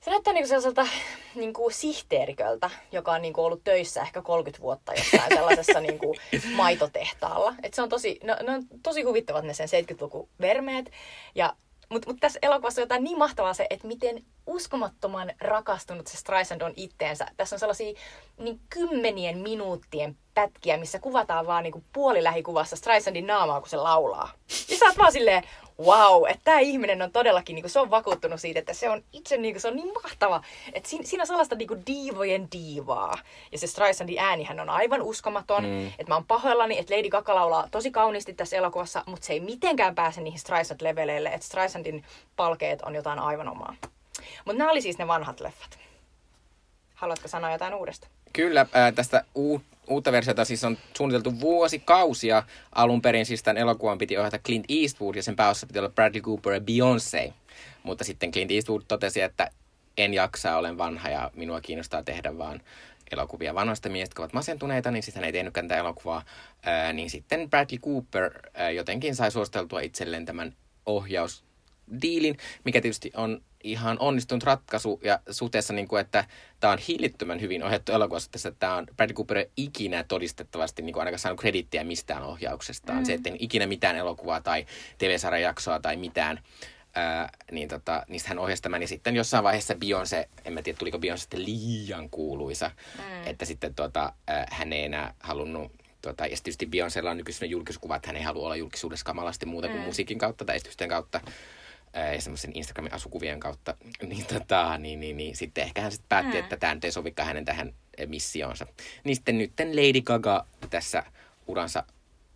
Speaker 1: se näyttää niinku sellaiselta niinku sihteeriköltä, joka on niinku ollut töissä ehkä 30 vuotta jossain sellaisessa niinku maitotehtaalla. Et se on tosi, no, ne on tosi huvittavat ne sen 70-luvun vermeet. Ja, mutta mut tässä elokuvassa on jotain niin mahtavaa se, että miten uskomattoman rakastunut se Streisand on itteensä. Tässä on sellaisia niin kymmenien minuuttien pätkiä, missä kuvataan vaan niinku puolilähikuvassa Streisandin naamaa, kun se laulaa. Ja sä oot vaan silleen, wow, että tämä ihminen on todellakin, niinku, se on vakuuttunut siitä, että se on itse niinku, se on niin mahtava. Että siinä, siinä on sellaista niinku diivojen diivaa. Ja se Streisandin äänihän on aivan uskomaton.
Speaker 2: Mm.
Speaker 1: Mm. Että mä oon pahoillani, että Lady Gaga laulaa tosi kauniisti tässä elokuvassa, mutta se ei mitenkään pääse niihin Streisand-leveleille. Että Streisandin palkeet on jotain aivan omaa. Mutta nämä oli siis ne vanhat leffat. Haluatko sanoa jotain uudesta?
Speaker 2: Kyllä, ää, tästä uu, uutta versiota siis on suunniteltu vuosikausia. Alun perin siis tämän elokuvan piti ohjata Clint Eastwood ja sen pääossa piti olla Bradley Cooper ja Beyoncé. Mutta sitten Clint Eastwood totesi, että en jaksa, olen vanha ja minua kiinnostaa tehdä vaan elokuvia vanhoista miehistä, jotka ovat masentuneita, niin sitten hän ei tehnytkään tätä elokuvaa. Ää, niin sitten Bradley Cooper ää, jotenkin sai suosteltua itselleen tämän ohjausdiilin, mikä tietysti on ihan onnistunut ratkaisu ja suhteessa, niin kuin, että tämä on hillittömän hyvin ohjattu elokuva suhteessa, että tämä on Bradley Cooper ei ikinä todistettavasti niin kuin ainakaan saanut kredittiä mistään ohjauksestaan. Mm. Se, että ikinä mitään elokuvaa tai TV-sarjajaksoa tai mitään, ää, niin tota, niistä hän ohjasi tämän. Ja sitten jossain vaiheessa Beyoncé, en mä tiedä tuliko Beyoncé sitten liian kuuluisa, mm. että sitten tota, ää, hän ei enää halunnut Tota, ja sitten tietysti Beyoncélla on nykyisin julkiskuva, että hän ei halua olla julkisuudessa kamalasti muuta kuin
Speaker 1: Mm.
Speaker 2: musiikin kautta tai esitysten kautta. Ää, semmoisen Instagramin asukuvien kautta, niin, tota, niin, niin, niin sitten ehkä hän sitten päätti, mm. että tämä nyt ei sovikaan hänen tähän missioonsa. Niin sitten nyt Lady Gaga tässä uransa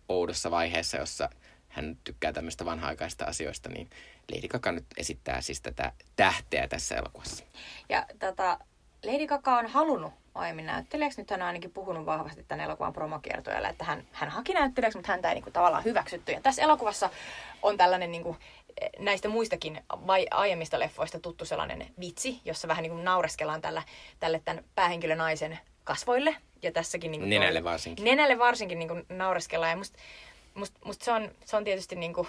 Speaker 2: oudossa vaiheessa, jossa hän tykkää tämmöistä vanha-aikaista asioista, niin Lady Gaga nyt esittää siis tätä tähteä tässä elokuvassa.
Speaker 1: Ja tota, Lady Gaga on halunnut aiemmin näyttelijäksi. Nyt hän on ainakin puhunut vahvasti tämän elokuvan promokiertojalle, että hän, hän haki näyttelijäksi, mutta häntä ei niin kuin, tavallaan hyväksytty. Ja tässä elokuvassa on tällainen niin kuin, näistä muistakin vai, aiemmista leffoista tuttu sellainen vitsi, jossa vähän niin kuin naureskellaan tällä, tälle tämän päähenkilön naisen kasvoille. Ja tässäkin... Niin kuin
Speaker 2: nenälle varsinkin.
Speaker 1: Nenälle varsinkin niin kuin naureskellaan. Ja musta must, must se, on, se on tietysti niin kuin,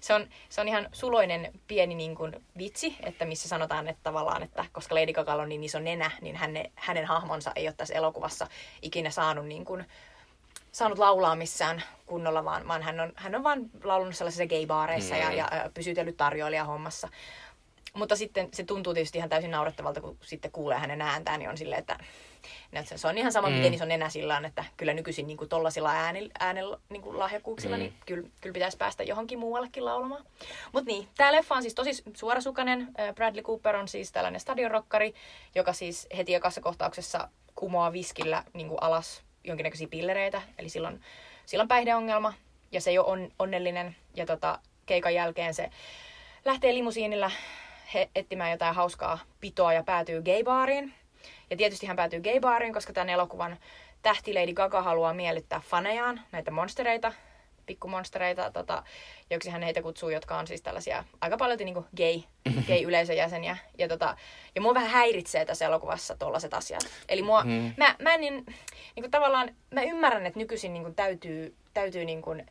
Speaker 1: se on, se on ihan suloinen pieni niin kuin, vitsi, että missä sanotaan, että tavallaan, että koska Lady Gaga on niin iso nenä, niin häne, hänen hahmonsa ei ole tässä elokuvassa ikinä saanut, niin kuin, saanut laulaa missään kunnolla, vaan, vaan hän, on, hän on vaan laulunut sellaisissa gaybaareissa mm. ja, ja, pysytellyt tarjoilijahommassa. Mutta sitten se tuntuu tietysti ihan täysin naurettavalta, kun sitten kuulee hänen ääntään, niin on silleen, että se on ihan sama, mm. miten iso nenä sillä on, että kyllä nykyisin niin tollasilla äänillä, äänellä niin kuin lahjakkuuksilla, mm. niin kyllä, kyllä pitäisi päästä johonkin muuallekin laulamaan. Mutta niin, tämä leffa on siis tosi suorasukainen. Bradley Cooper on siis tällainen stadionrokkari, joka siis heti ekassa kohtauksessa kumoaa viskillä niin kuin alas jonkinnäköisiä pillereitä. Eli silloin, silloin päihdeongelma ja se ole on, onnellinen. Ja tota, keikan jälkeen se lähtee limusiinilla he, etsimään jotain hauskaa pitoa ja päätyy gaybaariin. Ja tietysti hän päätyy gaybaariin, koska tämän elokuvan tähti Lady Gaga haluaa miellyttää fanejaan, näitä monstereita, pikkumonstereita, tota, joksi hän heitä kutsuu, jotka on siis tällaisia aika paljon niin gay, gay-yleisön jäseniä. Ja, tota, ja mua vähän häiritsee tässä elokuvassa tollaset asiat. Eli mua, mm. mä, mä niin, niin kuin tavallaan, mä ymmärrän, että nykyisin niin kuin täytyy, täytyy niin kuin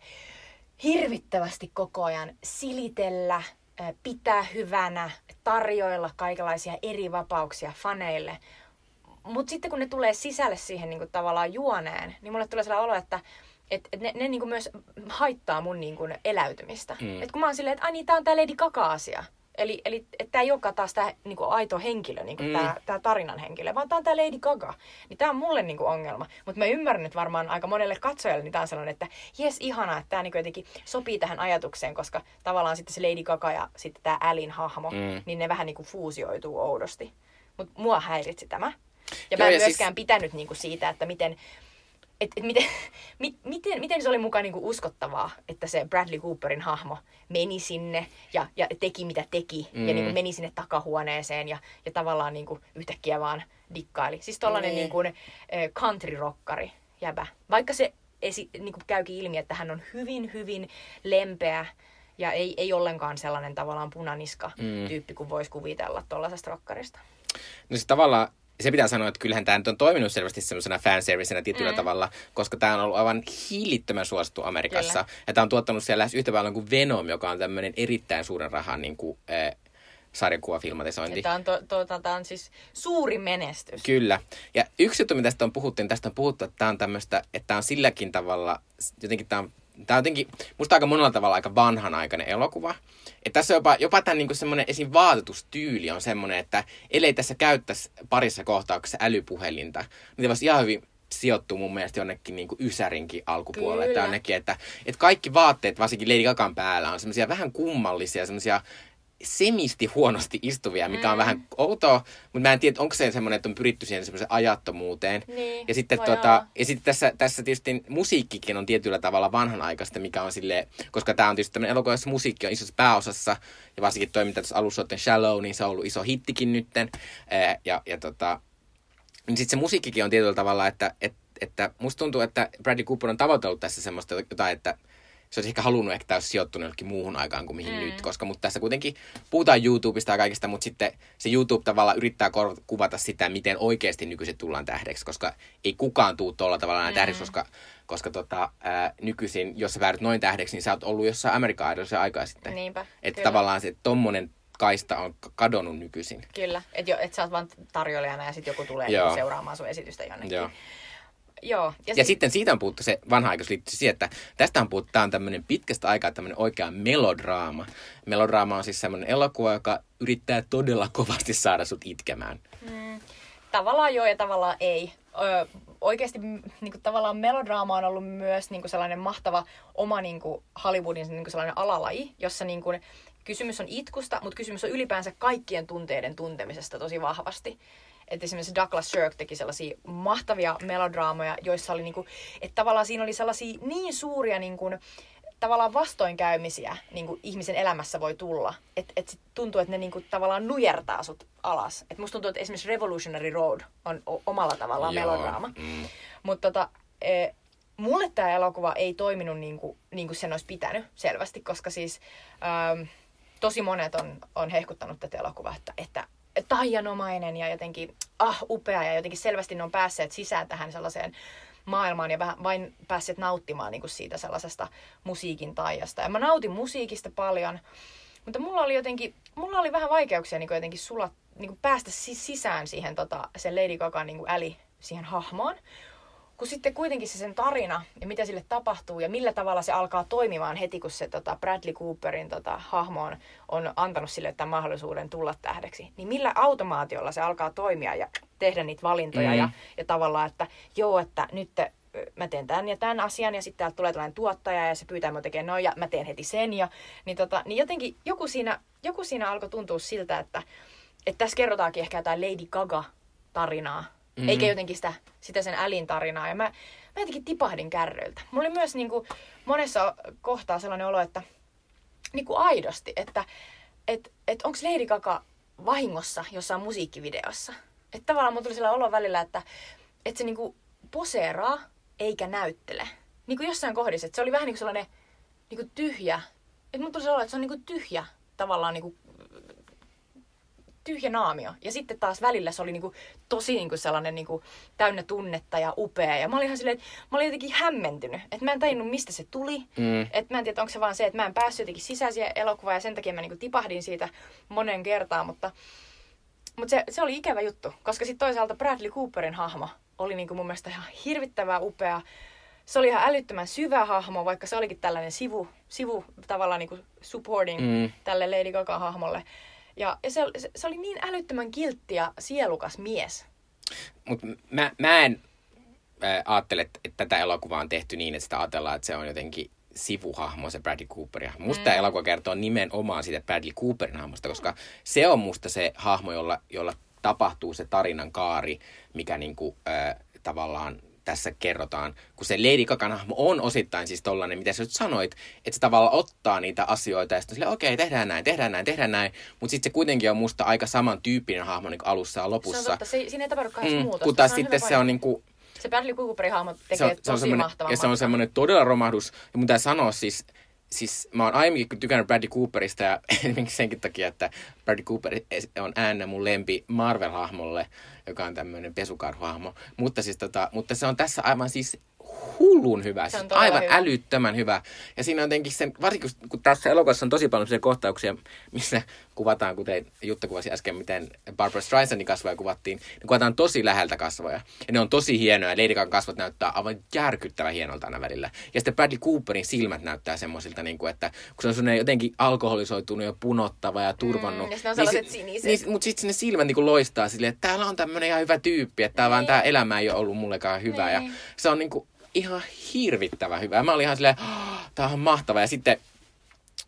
Speaker 1: hirvittävästi koko ajan silitellä, pitää hyvänä, tarjoilla kaikenlaisia eri vapauksia faneille. Mutta sitten kun ne tulee sisälle siihen niin kuin tavallaan juoneen, niin mulle tulee sellainen olo, että et, et ne, ne niin kuin myös haittaa mun niin kuin eläytymistä. Mm. Et kun mä oon silleen, että ai niin, tää on tää Lady Gaga-asia. Eli, eli tämä ei olekaan taas tämä niinku, aito henkilö, niinku, mm. tämä tarinan henkilö, vaan tämä on tämä Lady Gaga. Niin tämä on mulle niinku, ongelma. Mutta mä ymmärrän, että varmaan aika monelle katsojalle niin tämä on sellainen, että jes, ihana, että tämä niinku, jotenkin sopii tähän ajatukseen, koska tavallaan sitten se Lady Gaga ja sitten tämä Alin hahmo, mm. niin ne vähän niinku, fuusioituu oudosti. Mutta mua häiritsi tämä. Ja mä en Joo, siis myöskään siis... pitänyt niinku, siitä, että miten et, et miten, mit, miten, miten se oli mukaan niinku uskottavaa, että se Bradley Cooperin hahmo meni sinne ja, ja teki mitä teki mm. ja niinku meni sinne takahuoneeseen ja, ja tavallaan niinku yhtäkkiä vaan dikkaili. Siis tollanen mm. niinku, country-rockari jäbä. Vaikka se esi, niinku käykin ilmi, että hän on hyvin, hyvin lempeä ja ei, ei ollenkaan sellainen tavallaan punaniska mm. tyyppi kuin voisi kuvitella tuollaisesta rokkarista.
Speaker 2: No se tavallaan se pitää sanoa, että kyllähän tämä on toiminut selvästi semmoisena fanservicenä tietyllä mm. tavalla, koska tämä on ollut aivan hillittömän suosittu Amerikassa. Kyllä. Ja tämä on tuottanut siellä lähes yhtä paljon kuin Venom, joka on tämmöinen erittäin suuren rahan niin kuin, äh, sarjakuvafilmatisointi.
Speaker 1: Tämä on, to, to, to, tämä on siis suuri menestys.
Speaker 2: Kyllä. Ja yksi juttu, mitä tästä on puhuttu, niin tästä on puhuttu, että tämä on tämmöistä, että tämä on silläkin tavalla, jotenkin tämä on Tämä on jotenkin, musta aika monella tavalla aika vanhanaikainen elokuva. Et tässä jopa, jopa tämän niin semmoinen esim. vaatetustyyli on semmoinen, että ellei tässä käyttäisi parissa kohtauksessa älypuhelinta, niin voisi ihan hyvin sijoittuu mun mielestä jonnekin niin kuin Ysärinkin alkupuolelle. Että, jonnekin, että, että kaikki vaatteet, varsinkin Lady Gagan päällä, on semmoisia vähän kummallisia, semmoisia semisti huonosti istuvia, mikä on mm. vähän outoa, mutta mä en tiedä, onko se semmoinen, että on pyritty siihen semmoiseen ajattomuuteen.
Speaker 1: Niin,
Speaker 2: ja sitten, tota, ja sitten tässä, tässä tietysti musiikkikin on tietyllä tavalla vanhanaikaista, mikä on sille, koska tämä on tietysti tämmöinen elokuva, jossa musiikki on isossa pääosassa, ja varsinkin toi, mitä tässä alussa on Shallow, niin se on ollut iso hittikin nytten. Ää, ja, ja tota, niin sitten se musiikkikin on tietyllä tavalla, että, että, että musta tuntuu, että Bradley Cooper on tavoitellut tässä semmoista jotain, että se olisi ehkä halunnut, että tämä olisi sijoittunut jollekin muuhun aikaan kuin mihin mm. nyt, koska mutta tässä kuitenkin puhutaan YouTubesta ja kaikesta, mutta sitten se YouTube tavalla yrittää kuvata sitä, miten oikeasti nykyisin tullaan tähdeksi, koska ei kukaan tuu tuolla tavalla mm. tähdeksi, koska, koska tota, ää, nykyisin, jos sä päädyt noin tähdeksi, niin sä oot ollut jossain Amerikan Idolissa aikaa sitten.
Speaker 1: Niinpä,
Speaker 2: Että tavallaan se tommonen kaista on kadonnut nykyisin.
Speaker 1: Kyllä, että et sä oot vaan tarjoilijana ja sitten joku tulee Joo. seuraamaan sun esitystä jonnekin. Joo. Joo.
Speaker 2: Ja, ja sit... sitten siitä on puhuttu se vanha aikaisuus liittyy siihen, että tästä on puhuttu, tämä on tämmöinen pitkästä aikaa tämmöinen oikea melodraama. Melodraama on siis semmoinen elokuva, joka yrittää todella kovasti saada sut itkemään.
Speaker 1: Mm, tavallaan joo ja tavallaan ei. Ö, oikeasti niin kuin, tavallaan melodraama on ollut myös niin kuin, sellainen mahtava oma niin kuin, Hollywoodin niin kuin, sellainen alalaji, jossa niin kuin, kysymys on itkusta, mutta kysymys on ylipäänsä kaikkien tunteiden tuntemisesta tosi vahvasti. Että esimerkiksi Douglas Sirk teki sellaisia mahtavia melodraamoja, joissa oli niinku, että tavallaan siinä oli sellaisia niin suuria niinku, tavallaan vastoinkäymisiä niin kuin ihmisen elämässä voi tulla. Että et tuntuu, että ne niin kuin, tavallaan nujertaa sut alas. Et musta tuntuu, että esimerkiksi Revolutionary Road on omalla tavallaan Joo. melodraama. Mm. Mutta tota, e, mulle tämä elokuva ei toiminut niin kuin, niin kuin sen olisi pitänyt selvästi, koska siis ähm, tosi monet on, on hehkuttanut tätä elokuvaa, että, että taianomainen ja jotenkin ah, upea ja jotenkin selvästi ne on päässeet sisään tähän sellaiseen maailmaan ja vähän vain päässeet nauttimaan niin kuin siitä sellaisesta musiikin taijasta. Ja mä nautin musiikista paljon, mutta mulla oli jotenkin, mulla oli vähän vaikeuksia niin kuin jotenkin sulat, niin kuin päästä sisään siihen tota, sen Lady Gaga niin kuin äli siihen hahmoon kun sitten kuitenkin se sen tarina ja mitä sille tapahtuu ja millä tavalla se alkaa toimimaan heti, kun se tota Bradley Cooperin tota, hahmo on, on antanut sille tämän mahdollisuuden tulla tähdeksi, niin millä automaatiolla se alkaa toimia ja tehdä niitä valintoja mm. ja, ja tavallaan, että joo, että nyt te, mä teen tämän ja tämän asian ja sitten täältä tulee tällainen tuottaja ja se pyytää mua tekemään noin ja mä teen heti sen. Ja, niin, tota, niin jotenkin joku siinä, joku siinä alkoi tuntua siltä, että, että tässä kerrotaankin ehkä jotain Lady Gaga-tarinaa Mm. Eikä jotenkin sitä, sitä sen älin tarinaa. Ja mä, mä jotenkin tipahdin kärryiltä. Mulla oli myös niin kuin, monessa kohtaa sellainen olo, että niin kuin aidosti, että et, et onko Lady Gaga vahingossa jossain musiikkivideossa. Että tavallaan mulla tuli sellainen olo välillä, että, että se niin kuin poseeraa eikä näyttele. Niin kuin jossain kohdissa, että se oli vähän niin kuin sellainen niin kuin tyhjä. Että mulla tuli sellainen olo, että se on niin kuin tyhjä tavallaan niin kuin tyhjä naamio. Ja sitten taas välillä se oli niinku tosi niinku sellainen niinku täynnä tunnetta ja upea. Ja mä olin ihan silleen, että mä olin jotenkin hämmentynyt. Että mä en tajunnut, mistä se tuli. Mm. Että mä en tiedä, onko se vaan se, että mä en päässyt jotenkin sisäisiä elokuvaa ja sen takia mä niinku tipahdin siitä monen kertaan. Mutta, mutta se, se oli ikävä juttu, koska sitten toisaalta Bradley Cooperin hahmo oli niinku mun mielestä ihan hirvittävää upea. Se oli ihan älyttömän syvä hahmo, vaikka se olikin tällainen sivu, sivu tavallaan niinku supporting mm. tälle Lady Gaga-hahmolle. Ja, ja se, se, se oli niin älyttömän kiltti ja sielukas mies.
Speaker 2: Mut mä, mä en äh, ajattele, että tätä elokuvaa on tehty niin, että sitä ajatellaan, että se on jotenkin sivuhahmo, se Bradley Cooper. Ja musta mm. tämä elokuva kertoo nimenomaan siitä Bradley Cooperin hahmosta, koska se on musta se hahmo, jolla, jolla tapahtuu se tarinan kaari, mikä niinku, äh, tavallaan tässä kerrotaan, kun se Lady Gagan hahmo on osittain siis tollanen, mitä sä nyt sanoit, että se tavallaan ottaa niitä asioita ja sitten okei, okay, tehdään näin, tehdään näin, tehdään näin, mutta sitten se kuitenkin on musta aika samantyyppinen hahmo niin alussa ja lopussa. Se
Speaker 1: on totta, se, siinä ei tapahdu mm, muutosta.
Speaker 2: Kun taas sitten se on niin kuin,
Speaker 1: se Bradley Cooperin hahmo tekee se on,
Speaker 2: se on
Speaker 1: tosi mahtavan
Speaker 2: Ja se on semmoinen todella romahdus. Ja mun sanoa siis, siis mä oon aiemminkin tykännyt Bradley Cooperista ja esimerkiksi senkin takia, että Bradley Cooper on äänä mun lempi Marvel-hahmolle, joka on tämmöinen pesukarhuhahmo. Mutta, siis tota, mutta se on tässä aivan siis hullun hyvä, siis aivan hyvä. älyttömän hyvä. Ja siinä on jotenkin sen, varsinkin kun tässä elokuvassa on tosi paljon sellaisia kohtauksia, missä kuvataan, kuten Jutta kuvasi äsken, miten Barbara Streisandin kasvoja kuvattiin, niin kuvataan tosi läheltä kasvoja. Ja ne on tosi hienoja. Lady Gagan kasvot näyttää aivan järkyttävän hienolta aina välillä. Ja sitten Bradley Cooperin silmät näyttää semmoisilta, niin kuin, että kun se on sellainen jotenkin alkoholisoitunut ja punottava ja turvannut. Mm,
Speaker 1: ja ne on niin, siniset.
Speaker 2: Niin, mutta sitten ne silmät niin kuin loistaa silleen, että täällä on tämmöinen ihan hyvä tyyppi, että tää, vaan niin. tämä elämä ei ole ollut mullekaan hyvä. Ja niin. se on niin kuin, ihan hirvittävän hyvä. Mä olin ihan silleen, oh, tää on mahtava. Ja sitten,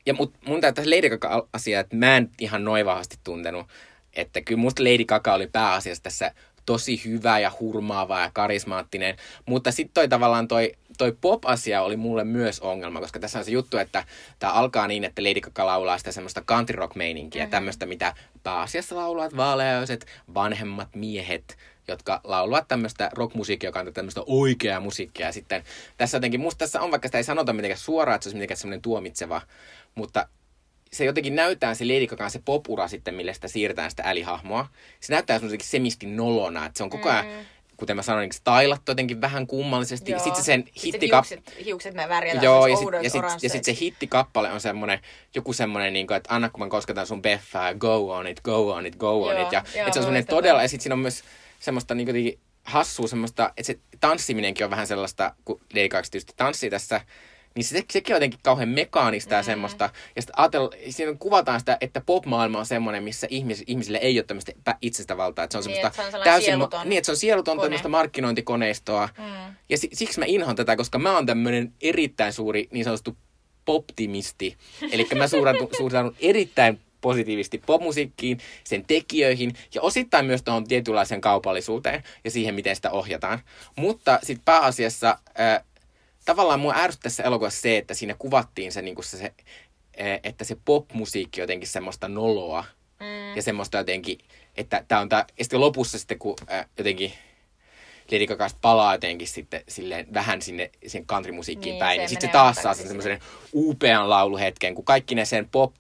Speaker 2: ja mut, mun täytyy tässä Lady Gaga-asia, että mä en ihan noin vahvasti tuntenut. Että kyllä musta Lady Gaga oli pääasiassa tässä tosi hyvä ja hurmaava ja karismaattinen. Mutta sitten toi tavallaan toi, toi pop-asia oli mulle myös ongelma, koska tässä on se juttu, että tämä alkaa niin, että Lady Gaga laulaa sitä semmoista country rock meininkiä, mm-hmm. tämmöistä, mitä pääasiassa laulavat vaaleaiset vanhemmat miehet jotka laulavat tämmöistä rockmusiikkia, joka on tämmöistä oikeaa musiikkia. Ja sitten tässä jotenkin, musta tässä on, vaikka sitä ei sanota mitenkään suoraan, että se olisi mitenkään semmoinen tuomitseva, mutta se jotenkin näyttää se Lady Gaga, se popura sitten, millä sitä siirretään sitä älihahmoa. Se näyttää semmoisenkin semisti nolona, että se on koko ajan, mm. kuten mä sanoin, niin stylattu jotenkin vähän kummallisesti.
Speaker 1: Joo.
Speaker 2: Sitten
Speaker 1: se sen hittikap... hiukset, hiukset me värjätään
Speaker 2: Joo, ja sitten sit, ja sit se hittikappale on semmoinen, joku semmoinen, niin kuin, että anna kun mä kosketan sun beffaa, go on it, go on it, go on it. Ja, joo, että se on semmoinen todella, ja sitten siinä on myös semmoista niin kuin hassua, semmoista, että se tanssiminenkin on vähän sellaista, kun Lady Gaga tanssii tässä, niin se, sekin on jotenkin kauhean mekaanista ja semmoista. Ja sitten ajatella, siinä kuvataan sitä, että pop-maailma on semmoinen, missä ihmis, ihmisille ei ole tämmöistä itsestä valtaa. Että se on
Speaker 1: Niin,
Speaker 2: semmoista
Speaker 1: että se on sellainen sieluton
Speaker 2: niin, että se on sielutonta
Speaker 1: kone.
Speaker 2: tämmöistä markkinointikoneistoa.
Speaker 1: Mm.
Speaker 2: Ja si, siksi mä inhoan tätä, koska mä oon tämmöinen erittäin suuri niin sanottu poptimisti. Eli mä suhtaudun erittäin positiivisesti popmusiikkiin, sen tekijöihin ja osittain myös tuohon tietynlaiseen kaupallisuuteen ja siihen, miten sitä ohjataan. Mutta sitten pääasiassa äh, tavallaan mua ärsyttää tässä elokuvassa se, että siinä kuvattiin se, niin se, se äh, että se popmusiikki jotenkin semmoista noloa
Speaker 1: Mm.
Speaker 2: ja semmoista jotenkin, että tämä on tää, ja sitten lopussa sitten kun äh, jotenkin Lady Gaga palaa jotenkin sitten silleen vähän sinne sen countrymusiikkiin
Speaker 1: Niin,
Speaker 2: päin,
Speaker 1: se
Speaker 2: niin sitten se taas saa sen semmoisen upean lauluhetken, kun kaikki ne sen pop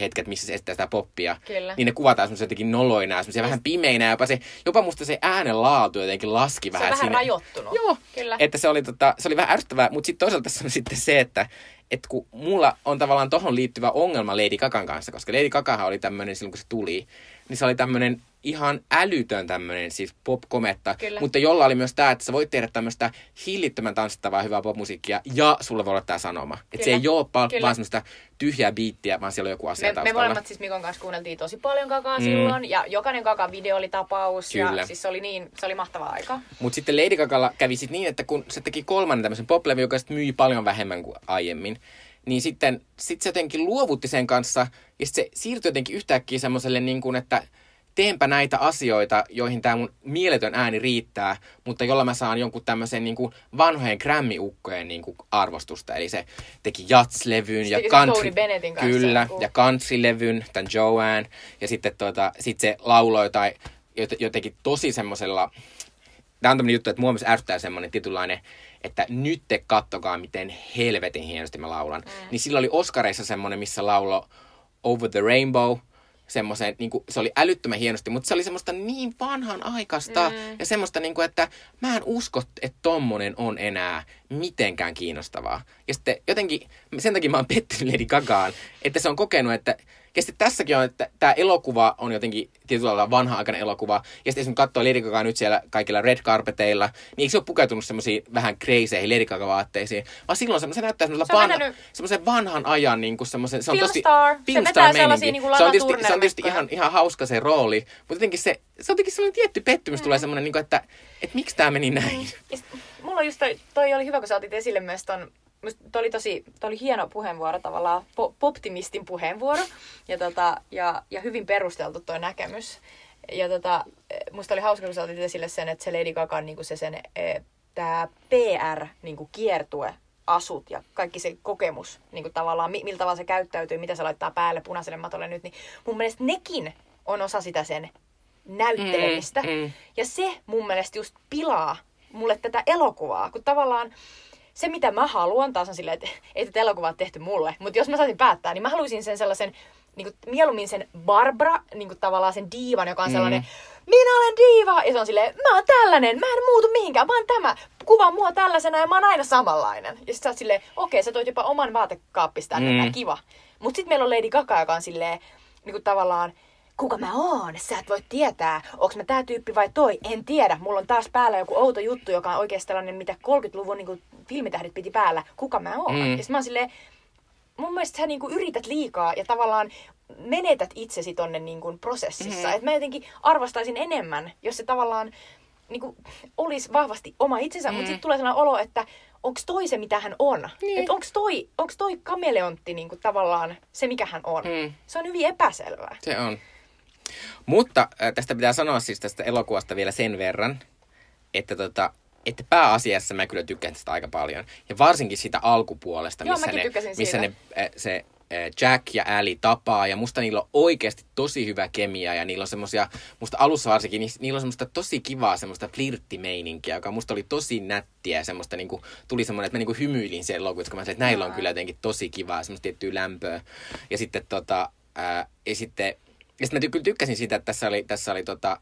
Speaker 2: hetket, missä se estää sitä poppia,
Speaker 1: Kyllä.
Speaker 2: niin ne kuvataan semmoisia jotenkin noloina, semmoisia vähän pimeinä, jopa, se, jopa musta se äänen laatu jotenkin laski
Speaker 1: Se on
Speaker 2: vähän.
Speaker 1: vähän
Speaker 2: siinä.
Speaker 1: rajoittunut.
Speaker 2: Joo,
Speaker 1: Kyllä.
Speaker 2: että se oli, tota, se oli vähän ärsyttävää, mutta sitten toisaalta tässä on sitten se, että et kun mulla on tavallaan tohon liittyvä ongelma Lady Gagan kanssa, koska Lady Gagahan oli tämmöinen silloin, kun se tuli, niin se oli tämmöinen ihan älytön tämmöinen siis pop-kometta,
Speaker 1: Kyllä.
Speaker 2: mutta jolla oli myös tämä, että sä voit tehdä tämmöistä hillittömän tanssittavaa hyvää popmusiikkia ja sulla voi olla tämä sanoma. Että se ei ole pa-
Speaker 1: Kyllä.
Speaker 2: vaan semmoista tyhjää biittiä, vaan siellä on joku asia
Speaker 1: Me, me
Speaker 2: taustalla.
Speaker 1: molemmat siis Mikon kanssa kuunneltiin tosi paljon kakaa
Speaker 2: Mm.
Speaker 1: silloin, ja jokainen kakan video oli tapaus,
Speaker 2: Kyllä.
Speaker 1: ja siis se oli niin, se oli mahtava aika.
Speaker 2: Mutta sitten Lady Gagalla kävi sit niin, että kun se teki kolmannen tämmöisen poplevy, joka sit myi paljon vähemmän kuin aiemmin, niin sitten sit se jotenkin luovutti sen kanssa, ja se siirtyi jotenkin yhtäkkiä semmoiselle niin kuin, että teenpä näitä asioita, joihin tämä mun mieletön ääni riittää, mutta jolla mä saan jonkun tämmöisen niin kuin vanhojen Grammy-ukkojen niin kuin arvostusta. Eli se teki Jats-levyn ja
Speaker 1: sen
Speaker 2: country, kyllä,
Speaker 1: joku.
Speaker 2: ja country-levyn, tämän Joanne, ja sitten tota, sit se lauloi tai jot- jotenkin tosi semmoisella Tämä on tämmöinen juttu, että mua myös ärsyttää semmoinen tietynlainen, että nyt te kattokaa, miten helvetin hienosti mä laulan. Mm. Niin sillä oli Oscareissa semmoinen, missä laulo Over the Rainbow, semmoisen, niin kuin, se oli älyttömän hienosti, mutta se oli semmoista niin vanhan aikaista mm. ja semmoista, niin kuin, että mä en usko, että tommonen on enää mitenkään kiinnostavaa. Ja sitten jotenkin, sen takia mä oon pettynyt Lady Gagaan, että se on kokenut, että ja sitten tässäkin on, että tämä elokuva on jotenkin tietyllä tavalla vanha-aikainen elokuva. Ja sitten jos katsoo Lady Gagaa nyt siellä kaikilla red carpeteilla, niin eikö se ole pukeutunut semmoisiin vähän kreiseihin Lady Gaga-vaatteisiin? Vaan silloin se, se näyttää semmoiselta
Speaker 1: Se
Speaker 2: vanha, semmoisen vanhan ajan, niin kuin semmoisen, se on tosi...
Speaker 1: star. Se vetää niin kuin
Speaker 2: se on tietysti, se on tietysti ihan, ihan hauska se rooli, mutta jotenkin se, se on jotenkin sellainen tietty pettymys mm. tulee semmoinen, niin kuin, että, että miksi tämä meni näin.
Speaker 1: Sit mulla on just toi, toi oli hyvä, kun sä otit esille myös ton, musta toi oli tosi, toi oli hieno puheenvuoro tavallaan, po, poptimistin puheenvuoro, ja, tota, ja, ja hyvin perusteltu toi näkemys. Ja tota, musta oli hauska, kun sä otit esille sen, että se Lady Gagan niinku se sen, eh, tää PR niinku kiertue, asut ja kaikki se kokemus, niin kuin tavallaan, mi- millä tavalla se käyttäytyy, mitä se laittaa päälle punaiselle matolle nyt, niin mun mielestä nekin on osa sitä sen näyttelemistä.
Speaker 2: Mm, mm.
Speaker 1: Ja se mun mielestä just pilaa mulle tätä elokuvaa, kun tavallaan se, mitä mä haluan, taas on silleen, että ei tätä elokuvaa tehty mulle, mutta jos mä saisin päättää, niin mä haluaisin sen sellaisen, niin kuin, mieluummin sen Barbara, niin kuin tavallaan sen diivan, joka on sellainen,
Speaker 2: Mm.
Speaker 1: minä olen diiva, ja se on silleen, mä oon tällainen, mä en muutu mihinkään, oon tämä, kuvaa mua tällaisena ja mä oon aina samanlainen. Ja sit sä oot silleen, okei, sä toit jopa oman vaatekaappisi tänne,
Speaker 2: Mm.
Speaker 1: mm. kiva. Mut sit meillä on Lady Gaga, joka on silleen, niin kuin tavallaan, kuka mä oon? Sä et voi tietää, onks mä tää tyyppi vai toi? En tiedä. Mulla on taas päällä joku outo juttu, joka on oikeasti tällainen, mitä 30-luvun niin filmitähdet piti päällä. Kuka mä oon?
Speaker 2: Mm.
Speaker 1: Ja sit mä oon silleen, mun mielestä sä niinku yrität liikaa ja tavallaan menetät itsesi tonne niinku prosessissa.
Speaker 2: Mhm.
Speaker 1: Mm. Että mä jotenkin arvostaisin enemmän, jos se tavallaan niinku olisi vahvasti oma itsensä, mm. mutta sitten tulee sellainen olo, että onks toi se, mitä hän on?
Speaker 2: Niin.
Speaker 1: Että onks toi, onks toi kameleontti niinku tavallaan se, mikä hän on?
Speaker 2: Mm.
Speaker 1: Se on hyvin epäselvää.
Speaker 2: Se on. Mutta äh, tästä pitää sanoa siis tästä elokuvasta vielä sen verran, että, tota, että pääasiassa mä kyllä tykkään tästä aika paljon. Ja varsinkin sitä alkupuolesta,
Speaker 1: Joo,
Speaker 2: missä, ne, missä ne, äh, se äh, Jack ja Ali tapaa. Ja musta niillä on oikeasti tosi hyvä kemia. Ja niillä on semmosia, musta alussa varsinkin, ni- niillä on semmoista tosi kivaa semmoista flirttimeininkiä, joka musta oli tosi nättiä. Ja semmoista niinku, tuli semmoinen, että mä niinku hymyilin siellä elokuvassa, kun mä sanoin, että näillä on kyllä jotenkin tosi kivaa, semmoista tiettyä lämpöä. Ja sitten tota, ää, ja sitten ja sitten mä ty- kyllä tykkäsin siitä, että tässä oli, tässä oli tota,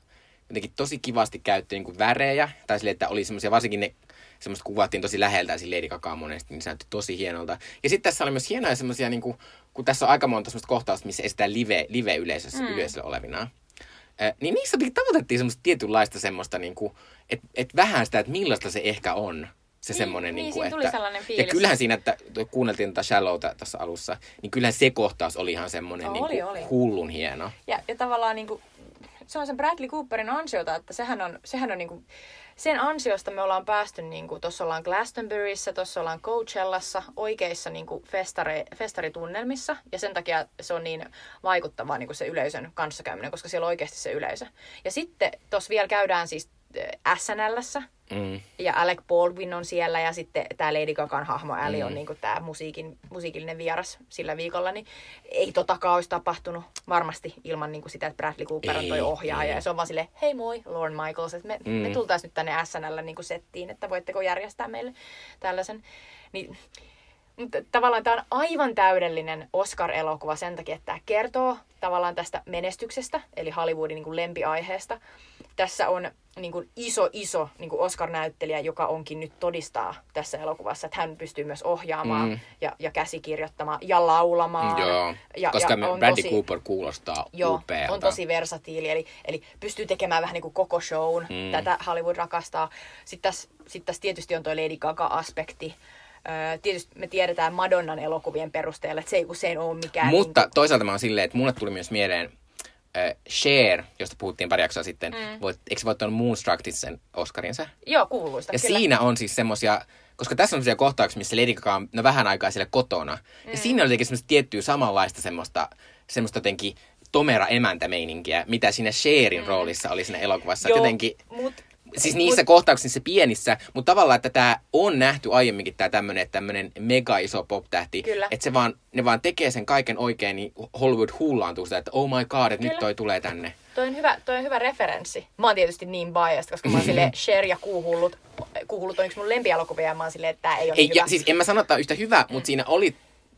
Speaker 2: jotenkin tosi kivasti käytetty niin värejä. Tai silleen, että oli semmoisia, varsinkin ne semmoista kuvattiin tosi läheltä sillä Lady Gagaa monesti, niin se näytti tosi hienolta. Ja sitten tässä oli myös hienoja semmoisia, niin kuin, kun tässä on aika monta semmoista kohtausta, missä estetään live, live-yleisössä mm. yleisöllä olevinaan. Äh, niin niissä tavoitettiin semmoista tietynlaista semmoista, niin kuin, että et vähän sitä, että millaista se ehkä on. Se
Speaker 1: Niin,
Speaker 2: semmoinen,
Speaker 1: niin,
Speaker 2: niin kuin,
Speaker 1: tuli
Speaker 2: että...
Speaker 1: sellainen
Speaker 2: Ja
Speaker 1: fiilis.
Speaker 2: kyllähän siinä, että kuunneltiin tätä Shallowta tuossa alussa, niin kyllähän se kohtaus oli ihan semmoinen
Speaker 1: Oli,
Speaker 2: niin kuin
Speaker 1: oli.
Speaker 2: hullun hieno.
Speaker 1: Ja, ja tavallaan niin kuin, se on sen Bradley Cooperin ansiota, että sehän on, sehän on niin kuin, sen ansiosta me ollaan päästy, niin kuin, tuossa ollaan Glastonburyssä, tuossa ollaan Coachellassa, oikeissa niin kuin festari, festaritunnelmissa. Ja sen takia se on niin vaikuttavaa niin kuin se yleisön kanssakäyminen, koska siellä on oikeasti se yleisö. Ja sitten tuossa vielä käydään siis SNLssä,
Speaker 2: Mm.
Speaker 1: ja Alec Baldwin on siellä ja sitten tämä Lady Gagan hahmo Ali
Speaker 2: Mm.
Speaker 1: on niinku tämä musiikin, musiikillinen vieras sillä viikolla, niin ei totakaan olisi tapahtunut varmasti ilman niinku sitä, että Bradley Cooper on toi ohjaaja.
Speaker 2: ei.
Speaker 1: Ja se on vaan silleen, hei moi, Lorne Michaels, että me,
Speaker 2: Mm.
Speaker 1: me tultaisiin nyt tänne SNL niinku settiin, että voitteko järjestää meille tällaisen. Niin, mutta tavallaan tämä on aivan täydellinen Oscar-elokuva sen takia, että tämä kertoo tavallaan tästä menestyksestä, eli Hollywoodin niin kuin lempiaiheesta. Tässä on niin kuin iso, iso niin kuin Oscar-näyttelijä, joka onkin nyt todistaa tässä elokuvassa, että hän pystyy myös ohjaamaan
Speaker 2: Mm.
Speaker 1: ja, ja käsikirjoittamaan ja laulamaan.
Speaker 2: Joo,
Speaker 1: ja,
Speaker 2: koska
Speaker 1: ja on
Speaker 2: Bradley
Speaker 1: tosi-
Speaker 2: Cooper kuulostaa
Speaker 1: Joo,
Speaker 2: upealta.
Speaker 1: on tosi versatiili, eli, eli pystyy tekemään vähän niin kuin koko shown.
Speaker 2: Mm.
Speaker 1: Tätä Hollywood rakastaa. Sitten tässä, sit tässä tietysti on tuo Lady Gaga-aspekti. Öö, tietysti me tiedetään Madonnan elokuvien perusteella, että se ei usein ole mikään...
Speaker 2: Mutta
Speaker 1: niin
Speaker 2: toisaalta mä oon silleen, että mulle tuli myös mieleen äh, Cher, josta puhuttiin pari jaksoa sitten. Mm. Voit, eikö se voittanut Moonstructit sen Oscarinsa?
Speaker 1: kuin, joo, kuuluista.
Speaker 2: Ja
Speaker 1: kyllä.
Speaker 2: siinä on siis semmosia, koska tässä on semmosia kohtauksia, missä Lady Gaga on no, vähän aikaa siellä kotona. Mm. Ja siinä oli jotenkin semmoista tiettyä samanlaista semmoista, semmoista jotenkin tomera emäntämeininkiä, mitä siinä Sherin mm. roolissa oli siinä elokuvassa.
Speaker 1: Joo,
Speaker 2: jotenkin,
Speaker 1: mut,
Speaker 2: siis niissä kohtauksissa pienissä, mutta tavallaan, että tämä on nähty aiemminkin tämä tämmöinen tämmönen mega iso pop-tähti.
Speaker 1: Kyllä.
Speaker 2: Että se vaan, ne vaan tekee sen kaiken oikein, niin Hollywood hullaantuu sitä, että oh my god, että nyt toi tulee tänne.
Speaker 1: toi, on hyvä, toi on hyvä referenssi. Mä oon tietysti niin biased, koska mä oon silleen Cher ja Kuuhullut. Kuuhullut on yksi mun lempielokuvia ja mä oon silleen, että tää ei ole
Speaker 2: Ei,
Speaker 1: niin
Speaker 2: ja
Speaker 1: hyvä.
Speaker 2: siis en mä sano, että yhtä hyvä, mutta siinä oli,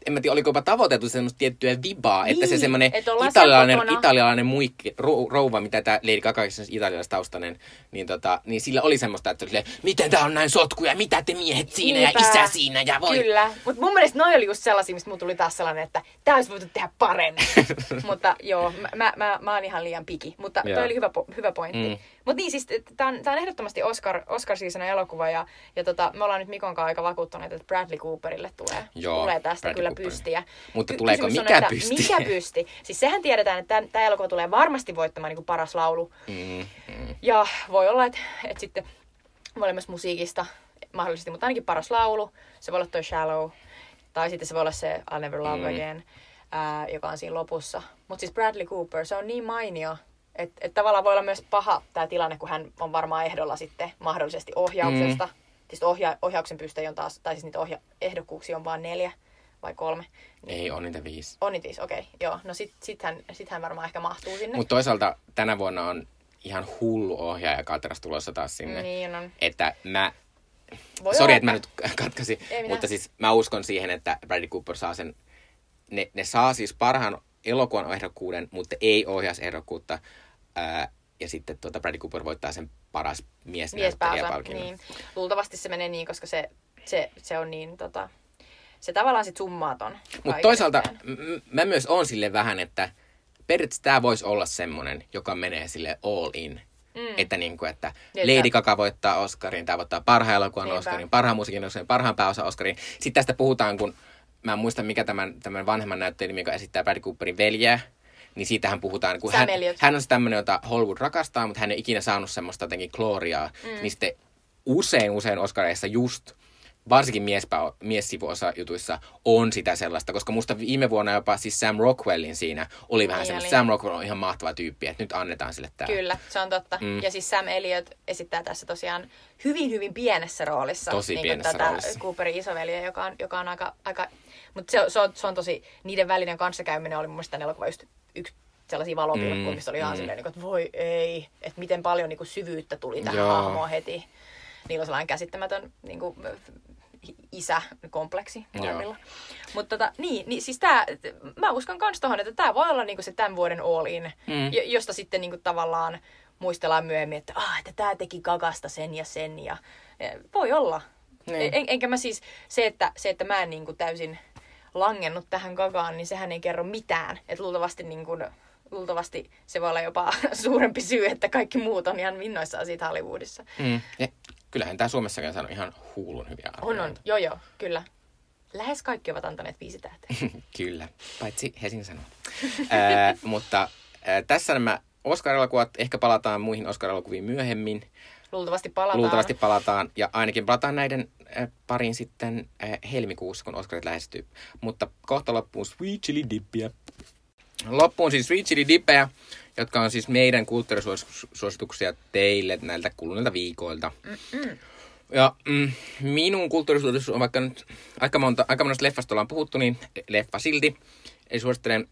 Speaker 2: en mä tiedä, oliko jopa tavoiteltu semmoista tiettyä vibaa, että se
Speaker 1: Niin,
Speaker 2: semmoinen
Speaker 1: siellä
Speaker 2: italialainen,
Speaker 1: kotona.
Speaker 2: italialainen muikki, rou, rouva, mitä tämä Lady Gaga on italialaistaustainen, niin, tota, niin sillä oli semmoista, että oli miten tää on näin sotkuja, mitä te miehet siinä
Speaker 1: Niinpä.
Speaker 2: ja isä siinä ja voi.
Speaker 1: Kyllä, mutta mun mielestä noi oli just sellaisia, mistä mulla tuli taas sellainen, että tää olisi voitu tehdä paremmin. mutta joo, mä, mä, mä, mä oon ihan liian piki, mutta
Speaker 2: Joo.
Speaker 1: toi oli hyvä, hyvä pointti.
Speaker 2: Mm.
Speaker 1: Mutta niin siis, tää on, tää on ehdottomasti Oscar, oscar elokuva ja, ja tota, me ollaan nyt Mikon kanssa aika vakuuttuneita, että Bradley Cooperille tulee,
Speaker 2: Joo,
Speaker 1: tulee tästä
Speaker 2: Bradley
Speaker 1: kyllä
Speaker 2: Cooper.
Speaker 1: pystiä.
Speaker 2: Mutta
Speaker 1: Ky-
Speaker 2: tuleeko
Speaker 1: kysymys
Speaker 2: mikä
Speaker 1: että
Speaker 2: pysti?
Speaker 1: Mikä pysti? Siis sehän tiedetään, että tämä elokuva tulee varmasti voittamaan niin kuin paras laulu.
Speaker 2: Mm, mm.
Speaker 1: Ja voi olla, että, että sitten voi olla myös musiikista mahdollisesti, mutta ainakin paras laulu. Se voi olla toi Shallow. Tai sitten se voi olla se I'll Never Love
Speaker 2: Mm.
Speaker 1: Again, ää, joka on siinä lopussa. Mutta siis Bradley Cooper, se on niin mainio. Että et tavallaan voi olla myös paha tämä tilanne, kun hän on varmaan ehdolla sitten mahdollisesti ohjauksesta. Mm. Tietysti ohja- ohjauksen pystyy on taas, tai siis niitä ohja- ehdokkuuksia on vain neljä vai kolme.
Speaker 2: Ei, on niitä viisi.
Speaker 1: On niitä viisi, okei. Okay, joo, no sit, sit, hän, sit hän varmaan ehkä mahtuu sinne.
Speaker 2: Mutta toisaalta tänä vuonna on ihan hullu ohjaaja Katras tulossa taas sinne.
Speaker 1: Niin on.
Speaker 2: Että mä
Speaker 1: Voi
Speaker 2: Sori, että mä nyt katkasin,
Speaker 1: Ei
Speaker 2: mutta siis mä uskon siihen, että Bradley Cooper saa sen, ne, ne saa siis parhaan elokuvan ehdokkuuden, mutta ei ohjausehdokkuutta. Ää, ja sitten tuota Bradley Cooper voittaa sen paras mies
Speaker 1: miespääosa. Niin. Luultavasti se menee niin, koska se, se, se on niin, tota, se tavallaan sit summaaton.
Speaker 2: Mutta
Speaker 1: kaiken
Speaker 2: toisaalta m- mä myös on sille vähän, että periaatteessa tämä voisi olla semmonen, joka menee sille all in. Mm. Että, niin kuin, että
Speaker 1: Niin,
Speaker 2: Lady Gaga voittaa Oscarin, tämä voittaa parhaan elokuvan
Speaker 1: Niinpä.
Speaker 2: Oscarin, parhaan musiikin Oscarin, parhaan pääosa Oscarin. Sitten tästä puhutaan, kun mä en muista mikä tämän, tämän vanhemman näyttelijän nimi, joka esittää Bradley Cooperin veljeä, niin siitähän puhutaan, kun hän, hän on se tämmöinen, jota Hollywood rakastaa, mutta hän ei ikinä saanut semmoista jotenkin gloriaa. Mm. Niin sitten usein, usein Oscareissa just varsinkin miespä, miessivuosa jutuissa on sitä sellaista, koska musta viime vuonna jopa siis Sam Rockwellin siinä oli vähän semmoista,
Speaker 1: oli.
Speaker 2: Sam Rockwell on ihan mahtava tyyppi, että nyt annetaan sille tää.
Speaker 1: Kyllä, se on totta.
Speaker 2: Mm.
Speaker 1: Ja siis Sam Elliot esittää tässä tosiaan hyvin, hyvin pienessä roolissa.
Speaker 2: Tosi
Speaker 1: niin
Speaker 2: pienessä
Speaker 1: tätä
Speaker 2: roolissa.
Speaker 1: Cooperin isoveliä, joka on, joka on aika... aika mutta se, se, on, se on tosi... Niiden välinen kanssakäyminen oli mun mielestä tämän elokuvan just yksi sellaisia valopilkkuja,
Speaker 2: Mm,
Speaker 1: missä oli ihan
Speaker 2: mm.
Speaker 1: silleen, niin että voi ei, että miten paljon niin kuin, syvyyttä tuli tähän
Speaker 2: Joo.
Speaker 1: hahmoon heti. Niillä on sellainen käsittämätön niin kuin, isäkompleksi molemmilla. Mutta tota, niin, niin siis tää, mä uskon kans tohon, että tämä voi olla niinku se tämän vuoden all in,
Speaker 2: Mm.
Speaker 1: jo- josta sitten niinku tavallaan muistellaan myöhemmin, että, ah, että tämä teki Gagasta sen ja sen. Ja, voi olla.
Speaker 2: Niin.
Speaker 1: En, enkä mä siis, se että, se, että mä en niinku täysin langennut tähän Gagaan, niin sehän ei kerro mitään. Et luultavasti, niinku, luultavasti se voi olla jopa suurempi syy, että kaikki muut on ihan vinnoissaan siitä Hollywoodissa.
Speaker 2: Mm. Ja kyllähän tää Suomessakin on saanut ihan huulun hyviä
Speaker 1: On,
Speaker 2: arvioita.
Speaker 1: on. Joo, joo, kyllä. Lähes kaikki ovat antaneet viisi tähteä.
Speaker 2: Kyllä, paitsi Helsingin Sanomat. Ää, mutta ää, tässä nämä Oscar-elokuvat, ehkä palataan muihin Oscar-elokuviin myöhemmin.
Speaker 1: Luultavasti palataan.
Speaker 2: Luultavasti palataan, ja ainakin palataan näiden äh, parin sitten äh, helmikuussa, kun Oscarit lähestyy. Mutta kohta loppuun Sweet Chili Dippiä. Loppuun siis Sweet Chili Dippejä, jotka on siis meidän kulttuurisuosituksia teille näiltä kuluneilta viikoilta.
Speaker 1: Mm-mm.
Speaker 2: Ja mm, minun kulttuurisuositus on vaikka nyt aika, monta, aika monesta leffasta ollaan puhuttu, niin leffa silti. Eli suosittelen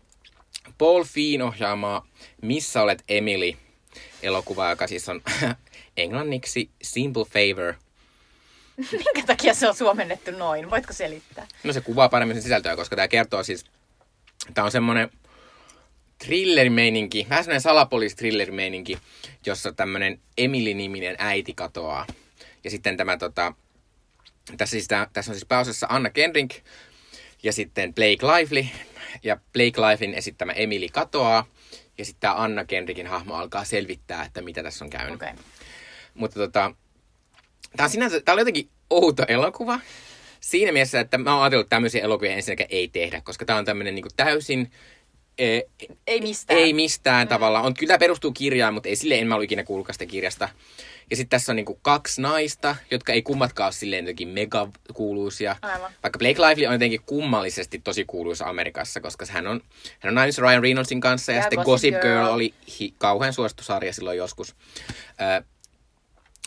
Speaker 2: Paul Feen ohjaamaa Missä olet Emily elokuvaa, joka siis on englanniksi Simple Favor.
Speaker 1: Minkä takia se on suomennettu noin? Voitko selittää?
Speaker 2: No se kuvaa paremmin sen sisältöä, koska tämä kertoo siis, tämä on semmoinen thrillerimeininki, vähän semmoinen salapoliis thrillerimeininki, jossa tämmöinen Emily-niminen äiti katoaa. Ja sitten tämä tota, tässä, siis, tässä on siis pääosassa Anna Kendrick ja sitten Blake Lively. Ja Blake Livelyn esittämä Emily katoaa. Ja sitten tämä Anna Kendrickin hahmo alkaa selvittää, että mitä tässä on käynyt.
Speaker 1: Okay.
Speaker 2: Mutta tota, tää on sinänsä, tää oli jotenkin outo elokuva. Siinä mielessä, että mä oon ajatellut, että tämmöisiä elokuvia ensinnäkään ei tehdä, koska tää on tämmönen niinku täysin, e,
Speaker 1: Ei mistään.
Speaker 2: ei mistään mm. tavalla. On, kyllä tää perustuu kirjaan, mutta ei sille en mä ollut ikinä kuullutkaan sitä kirjasta. Ja sitten tässä on niinku kaksi naista, jotka ei kummatkaan ole silleen jotenkin mega kuuluisia.
Speaker 1: Aivan.
Speaker 2: Vaikka Blake Lively on jotenkin kummallisesti tosi kuuluisa Amerikassa, koska hän on, hän on naimisissa Ryan Reynoldsin kanssa ja,
Speaker 1: Ja
Speaker 2: sitten
Speaker 1: Gossip
Speaker 2: Gossip Girl,
Speaker 1: Girl.
Speaker 2: oli hi, kauhean suosittu sarja silloin joskus. Ö,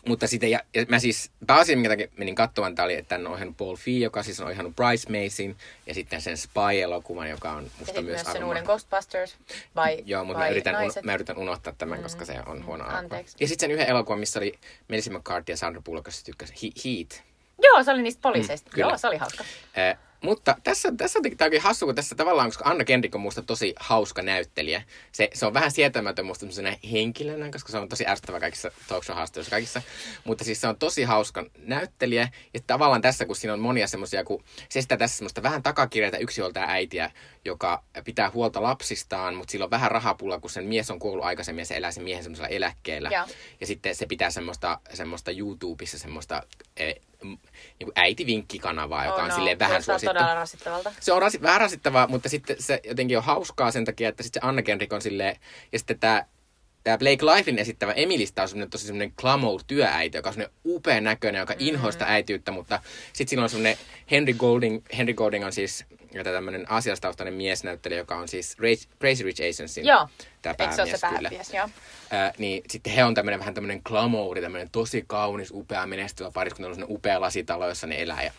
Speaker 2: mutta sitten, ja, ja mä siis, pääasia, minkä takia menin katsomaan, tää oli, että tämän on ohjannut Paul Fee, joka siis on ohjannut Bridesmaidsin, ja sitten sen Spy-elokuvan, joka on
Speaker 1: Ja
Speaker 2: musta
Speaker 1: sitten
Speaker 2: myös
Speaker 1: myös sen uuden Ghostbusters. By,
Speaker 2: Joo, mutta mä yritän,
Speaker 1: naiset.
Speaker 2: uno, mä yritän unohtaa tämän, mm. koska se on huono elokuva. Ja sitten sen yhden elokuvan, missä oli Melissa McCarthy ja Sandra Bullock, josta tykkäsin, He- Heat.
Speaker 1: Joo, se oli niistä poliiseista.
Speaker 2: Mm, kyllä.
Speaker 1: Joo, se oli hauska.
Speaker 2: Eh, mutta tässä, tässä on jotenkin tää oikein hassu, kun tässä tavallaan, koska Anna Kendrick on musta tosi hauska näyttelijä. Se, se on vähän sietämätön musta henkilönä, koska se on tosi ärsyttävä kaikissa talk show haastatteluissa kaikissa. Mutta siis se on tosi hauska näyttelijä. Ja tavallaan tässä, kun siinä on monia semmoisia, kun se sitä tässä semmoista vähän takakirjaita yksinhuoltaja äitiä, joka pitää huolta lapsistaan, mutta sillä on vähän rahapulla, kun sen mies on kuollut aikaisemmin ja se elää sen miehen semmoisella eläkkeellä.
Speaker 1: Joo.
Speaker 2: Ja sitten se pitää semmoista, semmoista YouTubessa semmoista m- niin äitivinkkikanavaa, joka
Speaker 1: Oh
Speaker 2: on
Speaker 1: no,
Speaker 2: silleen vähän suosittu.
Speaker 1: todella rasittavalta.
Speaker 2: Se on rasi, vähän rasittavaa, mutta sitten se jotenkin on hauskaa sen takia, että sitten se Anna Kendrick on silleen, ja sitten tämä Tämä Blake Lifelin esittävä Emilistä on semmoinen tosi semmoinen glamour-työäiti, joka on semmoinen upea näköinen, joka mm. inhoista äitiyttä, mutta sitten siinä on semmoinen Henry Golding, Henry Golding on siis jota tämmöinen asiastaustainen miesnäyttelijä, joka on siis Ra- Crazy Rich Asiansin
Speaker 1: Joo.
Speaker 2: tämä
Speaker 1: Eikö se
Speaker 2: päämies,
Speaker 1: se
Speaker 2: kyllä.
Speaker 1: päämies? Joo.
Speaker 2: Ää, niin sitten he on tämmöinen vähän tämmöinen glamouri, tämmöinen tosi kaunis, upea, menestyvä pariskunta, on upea lasitalo, jossa ne elää ja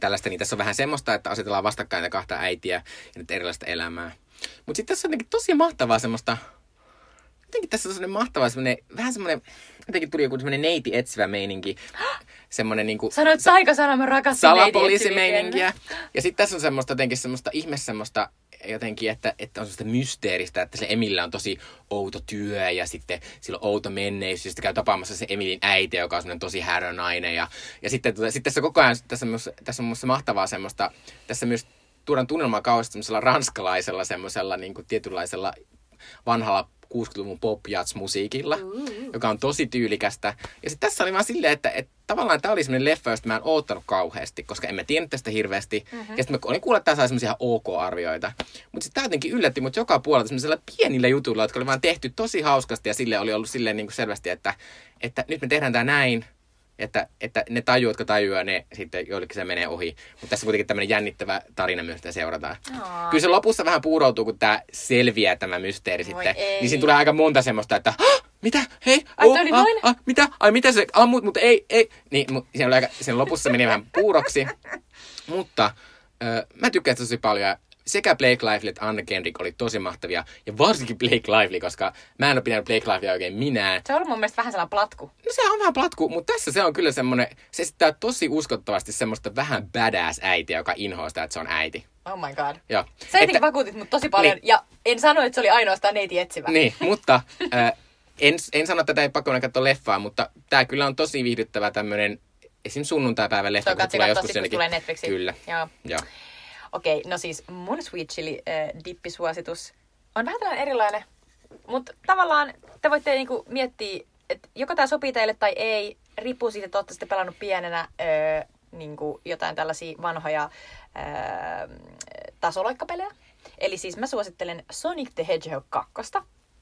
Speaker 2: tällaista. Niin tässä on vähän semmoista, että asetellaan vastakkain näitä kahta äitiä ja nyt erilaista elämää. Mutta sitten tässä on jotenkin tosi mahtavaa semmoista, jotenkin tässä on semmoinen mahtavaa semmoinen, vähän semmoinen, jotenkin tuli joku semmoinen neiti etsivä meininki. Semmoinen niinku
Speaker 1: Sanoit taikasana, mä rakastan
Speaker 2: salapoliisimeininkiä. Ja sitten tässä on semmoista jotenkin semmoista ihme semmoista jotenkin, että, että on semmoista mysteeristä, että se Emillä on tosi outo työ ja sitten sillä on outo menneisyys. Ja sitten käy tapaamassa se Emilin äiti, joka on semmoinen tosi härö nainen. Ja, ja sitten, tota, sitten tässä koko ajan, tässä on, myös, tässä on musta mahtavaa semmoista, tässä myös tuodaan tunnelmaa kauheasti semmoisella ranskalaisella semmoisella niin kuin tietynlaisella vanhalla 60-luvun pop musiikilla joka on tosi tyylikästä. Ja sitten tässä oli vaan silleen, että, että tavallaan tämä oli semmoinen leffa, josta mä en oottanut kauheasti, koska en mä tiennyt tästä hirveästi. Mm-hmm. Ja sitten mä olin kuullut, että tämä sai semmoisia ok-arvioita. Mutta sitten tämä jotenkin yllätti mut joka puolelta semmoisella pienillä jutuilla, jotka oli vaan tehty tosi hauskasti ja sille oli ollut silleen niin kuin selvästi, että, että nyt me tehdään tämä näin, että, että ne tajuu, jotka tajuaa, ne sitten joillekin se menee ohi. Mutta tässä on kuitenkin tämmöinen jännittävä tarina myös, sitä seurataan.
Speaker 1: Aa.
Speaker 2: Kyllä se lopussa vähän puuroutuu, kun tämä selviää tämä mysteeri
Speaker 1: Voi
Speaker 2: sitten.
Speaker 1: ei.
Speaker 2: Niin siinä tulee aika monta semmoista, että "Hah! mitä? Hei?
Speaker 1: Ai,
Speaker 2: oh, ah, ah, mitä? Ai mitä se ammut, mutta ei, ei. Niin, mu, oli aika, sen lopussa meni vähän puuroksi. mutta ö, mä tykkään tosi paljon. ja Sekä Blake Lively että Anna Kendrick oli tosi mahtavia. Ja varsinkin Blake Lively, koska mä en ole pitänyt Blake Livelyä oikein minään.
Speaker 1: Se on mun mielestä vähän sellainen platku.
Speaker 2: No se on vähän platku, mutta tässä se on kyllä semmoinen, se esittää tosi uskottavasti semmoista vähän badass äitiä, joka inhoaa sitä, että se on äiti.
Speaker 1: Oh my god.
Speaker 2: Joo.
Speaker 1: Sä jotenkin vakuutit mut tosi paljon.
Speaker 2: Niin.
Speaker 1: Ja en sano, että se oli ainoastaan neiti etsivä.
Speaker 2: Niin, mutta äh, en, en sano, että tätä ei pakko mennä katsoa leffaa, mutta tämä kyllä on tosi viihdyttävä tämmöinen esim. sunnuntai-päivän leffa,
Speaker 1: Toi
Speaker 2: kun tulee joskus jonnekin.
Speaker 1: tulee Netflixiin.
Speaker 2: Kyllä,
Speaker 1: Joo.
Speaker 2: joo.
Speaker 1: Okei, no siis mun Sweet Chili äh, dippisuositus on vähän tällainen erilainen. Mutta tavallaan te voitte niinku miettiä, että joko tämä sopii teille tai ei. riippuu siitä, että olette sitten pelannut pienenä öö, niin kuin jotain tällaisia vanhoja öö, tasoloikkapelejä. Eli siis mä suosittelen Sonic the Hedgehog 2,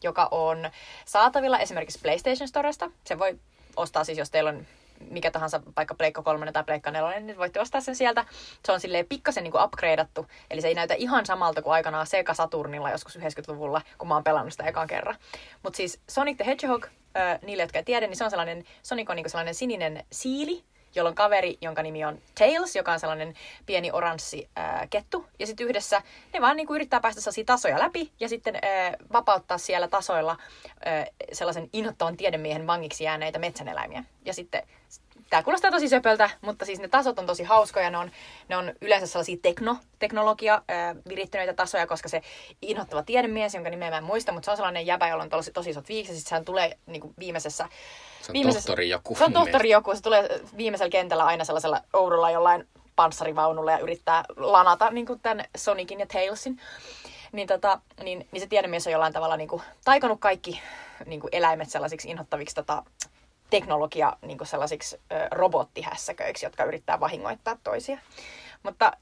Speaker 1: joka on saatavilla esimerkiksi PlayStation Storesta. Se voi ostaa siis, jos teillä on mikä tahansa, vaikka Pleikka 3 tai Pleikka 4, niin voitte ostaa sen sieltä. Se on silleen pikkasen niin upgradeattu, eli se ei näytä ihan samalta kuin aikanaan Sega Saturnilla joskus 90-luvulla, kun mä oon pelannut sitä ekan kerran. Mutta siis Sonic the Hedgehog, äh, niille, jotka ei tiedä, niin se on sellainen, Sonic on niin sellainen sininen siili, jolla on kaveri, jonka nimi on Tails, joka on sellainen pieni oranssi ää, kettu. Ja sitten yhdessä ne vaan niinku yrittää päästä sellaisia tasoja läpi ja sitten ää, vapauttaa siellä tasoilla ää, sellaisen inhottavan tiedemiehen vangiksi jääneitä metsäneläimiä. Ja sitten tämä kuulostaa tosi söpöltä, mutta siis ne tasot on tosi hauskoja. Ne on, ne on yleensä sellaisia tekno, teknologia virittyneitä tasoja, koska se inhottava tiedemies, jonka nimeä mä en muista, mutta se on sellainen jäbä, jolla on tosi, tosi isot viikset. Sitten tulee niin kuin viimeisessä...
Speaker 2: Se on
Speaker 1: viimeisessä,
Speaker 2: tohtori joku.
Speaker 1: Se on tohtori joku. Se tulee viimeisellä kentällä aina sellaisella oudolla jollain panssarivaunulla ja yrittää lanata niin kuin tämän Sonicin ja Tailsin. Niin, tota, niin, niin se tiedemies on jollain tavalla niin kuin, taikonut kaikki niin kuin eläimet sellaisiksi inhottaviksi tota, teknologia niin sellaisiksi ö, robottihässäköiksi, jotka yrittää vahingoittaa toisia. Mutta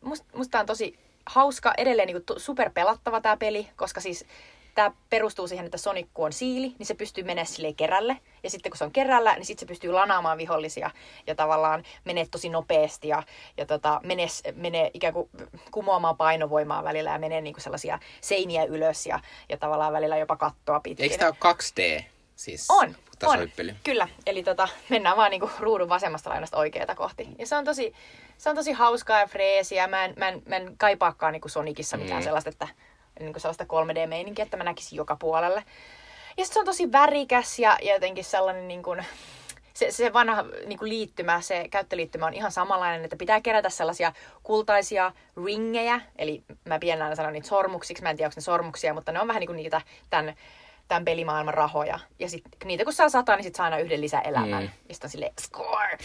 Speaker 1: musta must on tosi hauska, edelleen niin superpelattava tämä peli, koska siis tämä perustuu siihen, että Sonic kun on siili, niin se pystyy menemään sille kerälle. Ja sitten kun se on kerällä, niin sitten se pystyy lanaamaan vihollisia ja tavallaan menee tosi nopeasti ja, ja tota, menee, menee ikään kuin kumoamaan painovoimaa välillä ja menee niin sellaisia seiniä ylös ja, ja tavallaan välillä jopa kattoa pitkin.
Speaker 2: Eikö tämä ole 2D? Siis
Speaker 1: On, on. Kyllä. Eli tota, mennään vaan niinku ruudun vasemmasta laidasta oikeata kohti. Ja se on tosi, se on tosi hauskaa ja freesiä. Mä en, mä en, mä en kaipaakaan niinku Sonicissa mitään
Speaker 2: Mm.
Speaker 1: sellaista, että, niinku sellaista 3D-meininkiä, että mä näkisin joka puolelle. Ja se on tosi värikäs ja, ja jotenkin sellainen niin kuin, se, se vanha niin kuin liittymä, se käyttöliittymä on ihan samanlainen, että pitää kerätä sellaisia kultaisia ringejä, eli mä pienenä sanon niitä sormuksiksi, mä en tiedä onko ne sormuksia, mutta ne on vähän niin kuin niitä tämän, tämän pelimaailman rahoja. Ja sit, niitä kun saa sata, niin sit saa aina yhden lisäelämän.
Speaker 2: Mm.
Speaker 1: Ja sitten on silleen, score!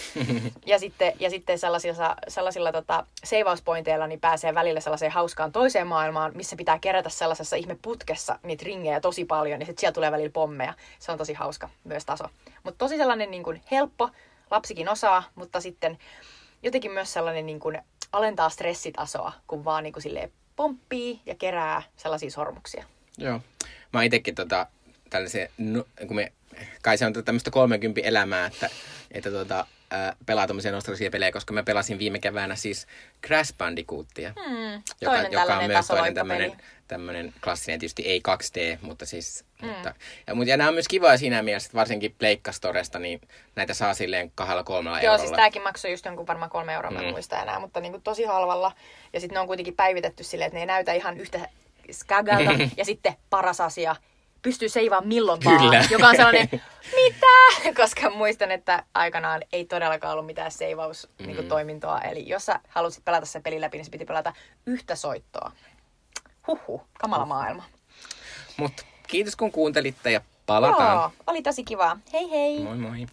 Speaker 1: ja sitten, ja sitten sellaisilla, sellaisilla tota, seivauspointeilla niin pääsee välillä sellaiseen hauskaan toiseen maailmaan, missä pitää kerätä sellaisessa ihmeputkessa niitä ringejä tosi paljon, ja sitten siellä tulee välillä pommeja. Se on tosi hauska myös taso. Mutta tosi sellainen niin kuin helppo, lapsikin osaa, mutta sitten jotenkin myös sellainen niin kuin alentaa stressitasoa, kun vaan niin kuin silleen pomppii ja kerää sellaisia sormuksia.
Speaker 2: Joo. Mä oon itekin tota, tällaisen, no, kun me, kai se on tämmöistä 30 elämää, että, että tota, ää, pelaa tämmöisiä nostalgisia pelejä, koska mä pelasin viime keväänä siis Crash Bandicootia.
Speaker 1: Hmm,
Speaker 2: joka, joka on myös toinen tämmöinen, tämmöinen klassinen, tietysti ei 2D, mutta siis... Mm. Mutta, ja, mutta, ja nämä on myös kivoja siinä mielessä, että varsinkin Pleikkastoresta, niin näitä saa silleen kahdella kolmella
Speaker 1: Joo,
Speaker 2: eurolla.
Speaker 1: siis tääkin maksoi just jonkun varmaan kolme euroa, mä en
Speaker 2: Mm.
Speaker 1: muista enää, mutta niin kuin tosi halvalla. Ja sitten ne on kuitenkin päivitetty silleen, että ne ei näytä ihan yhtä skagalta. ja sitten paras asia, pystyy seivaamaan milloin vaan.
Speaker 2: Kyllä.
Speaker 1: Joka on sellainen, mitä? Koska muistan, että aikanaan ei todellakaan ollut mitään seivaus-toimintoa.
Speaker 2: Mm.
Speaker 1: Eli jos sä halusit pelata se peli läpi, niin se piti pelata yhtä soittoa. Huhhuh, kamala maailma.
Speaker 2: Mutta kiitos kun kuuntelitte ja palataan.
Speaker 1: Joo, oli tosi kivaa. Hei hei!
Speaker 2: Moi moi.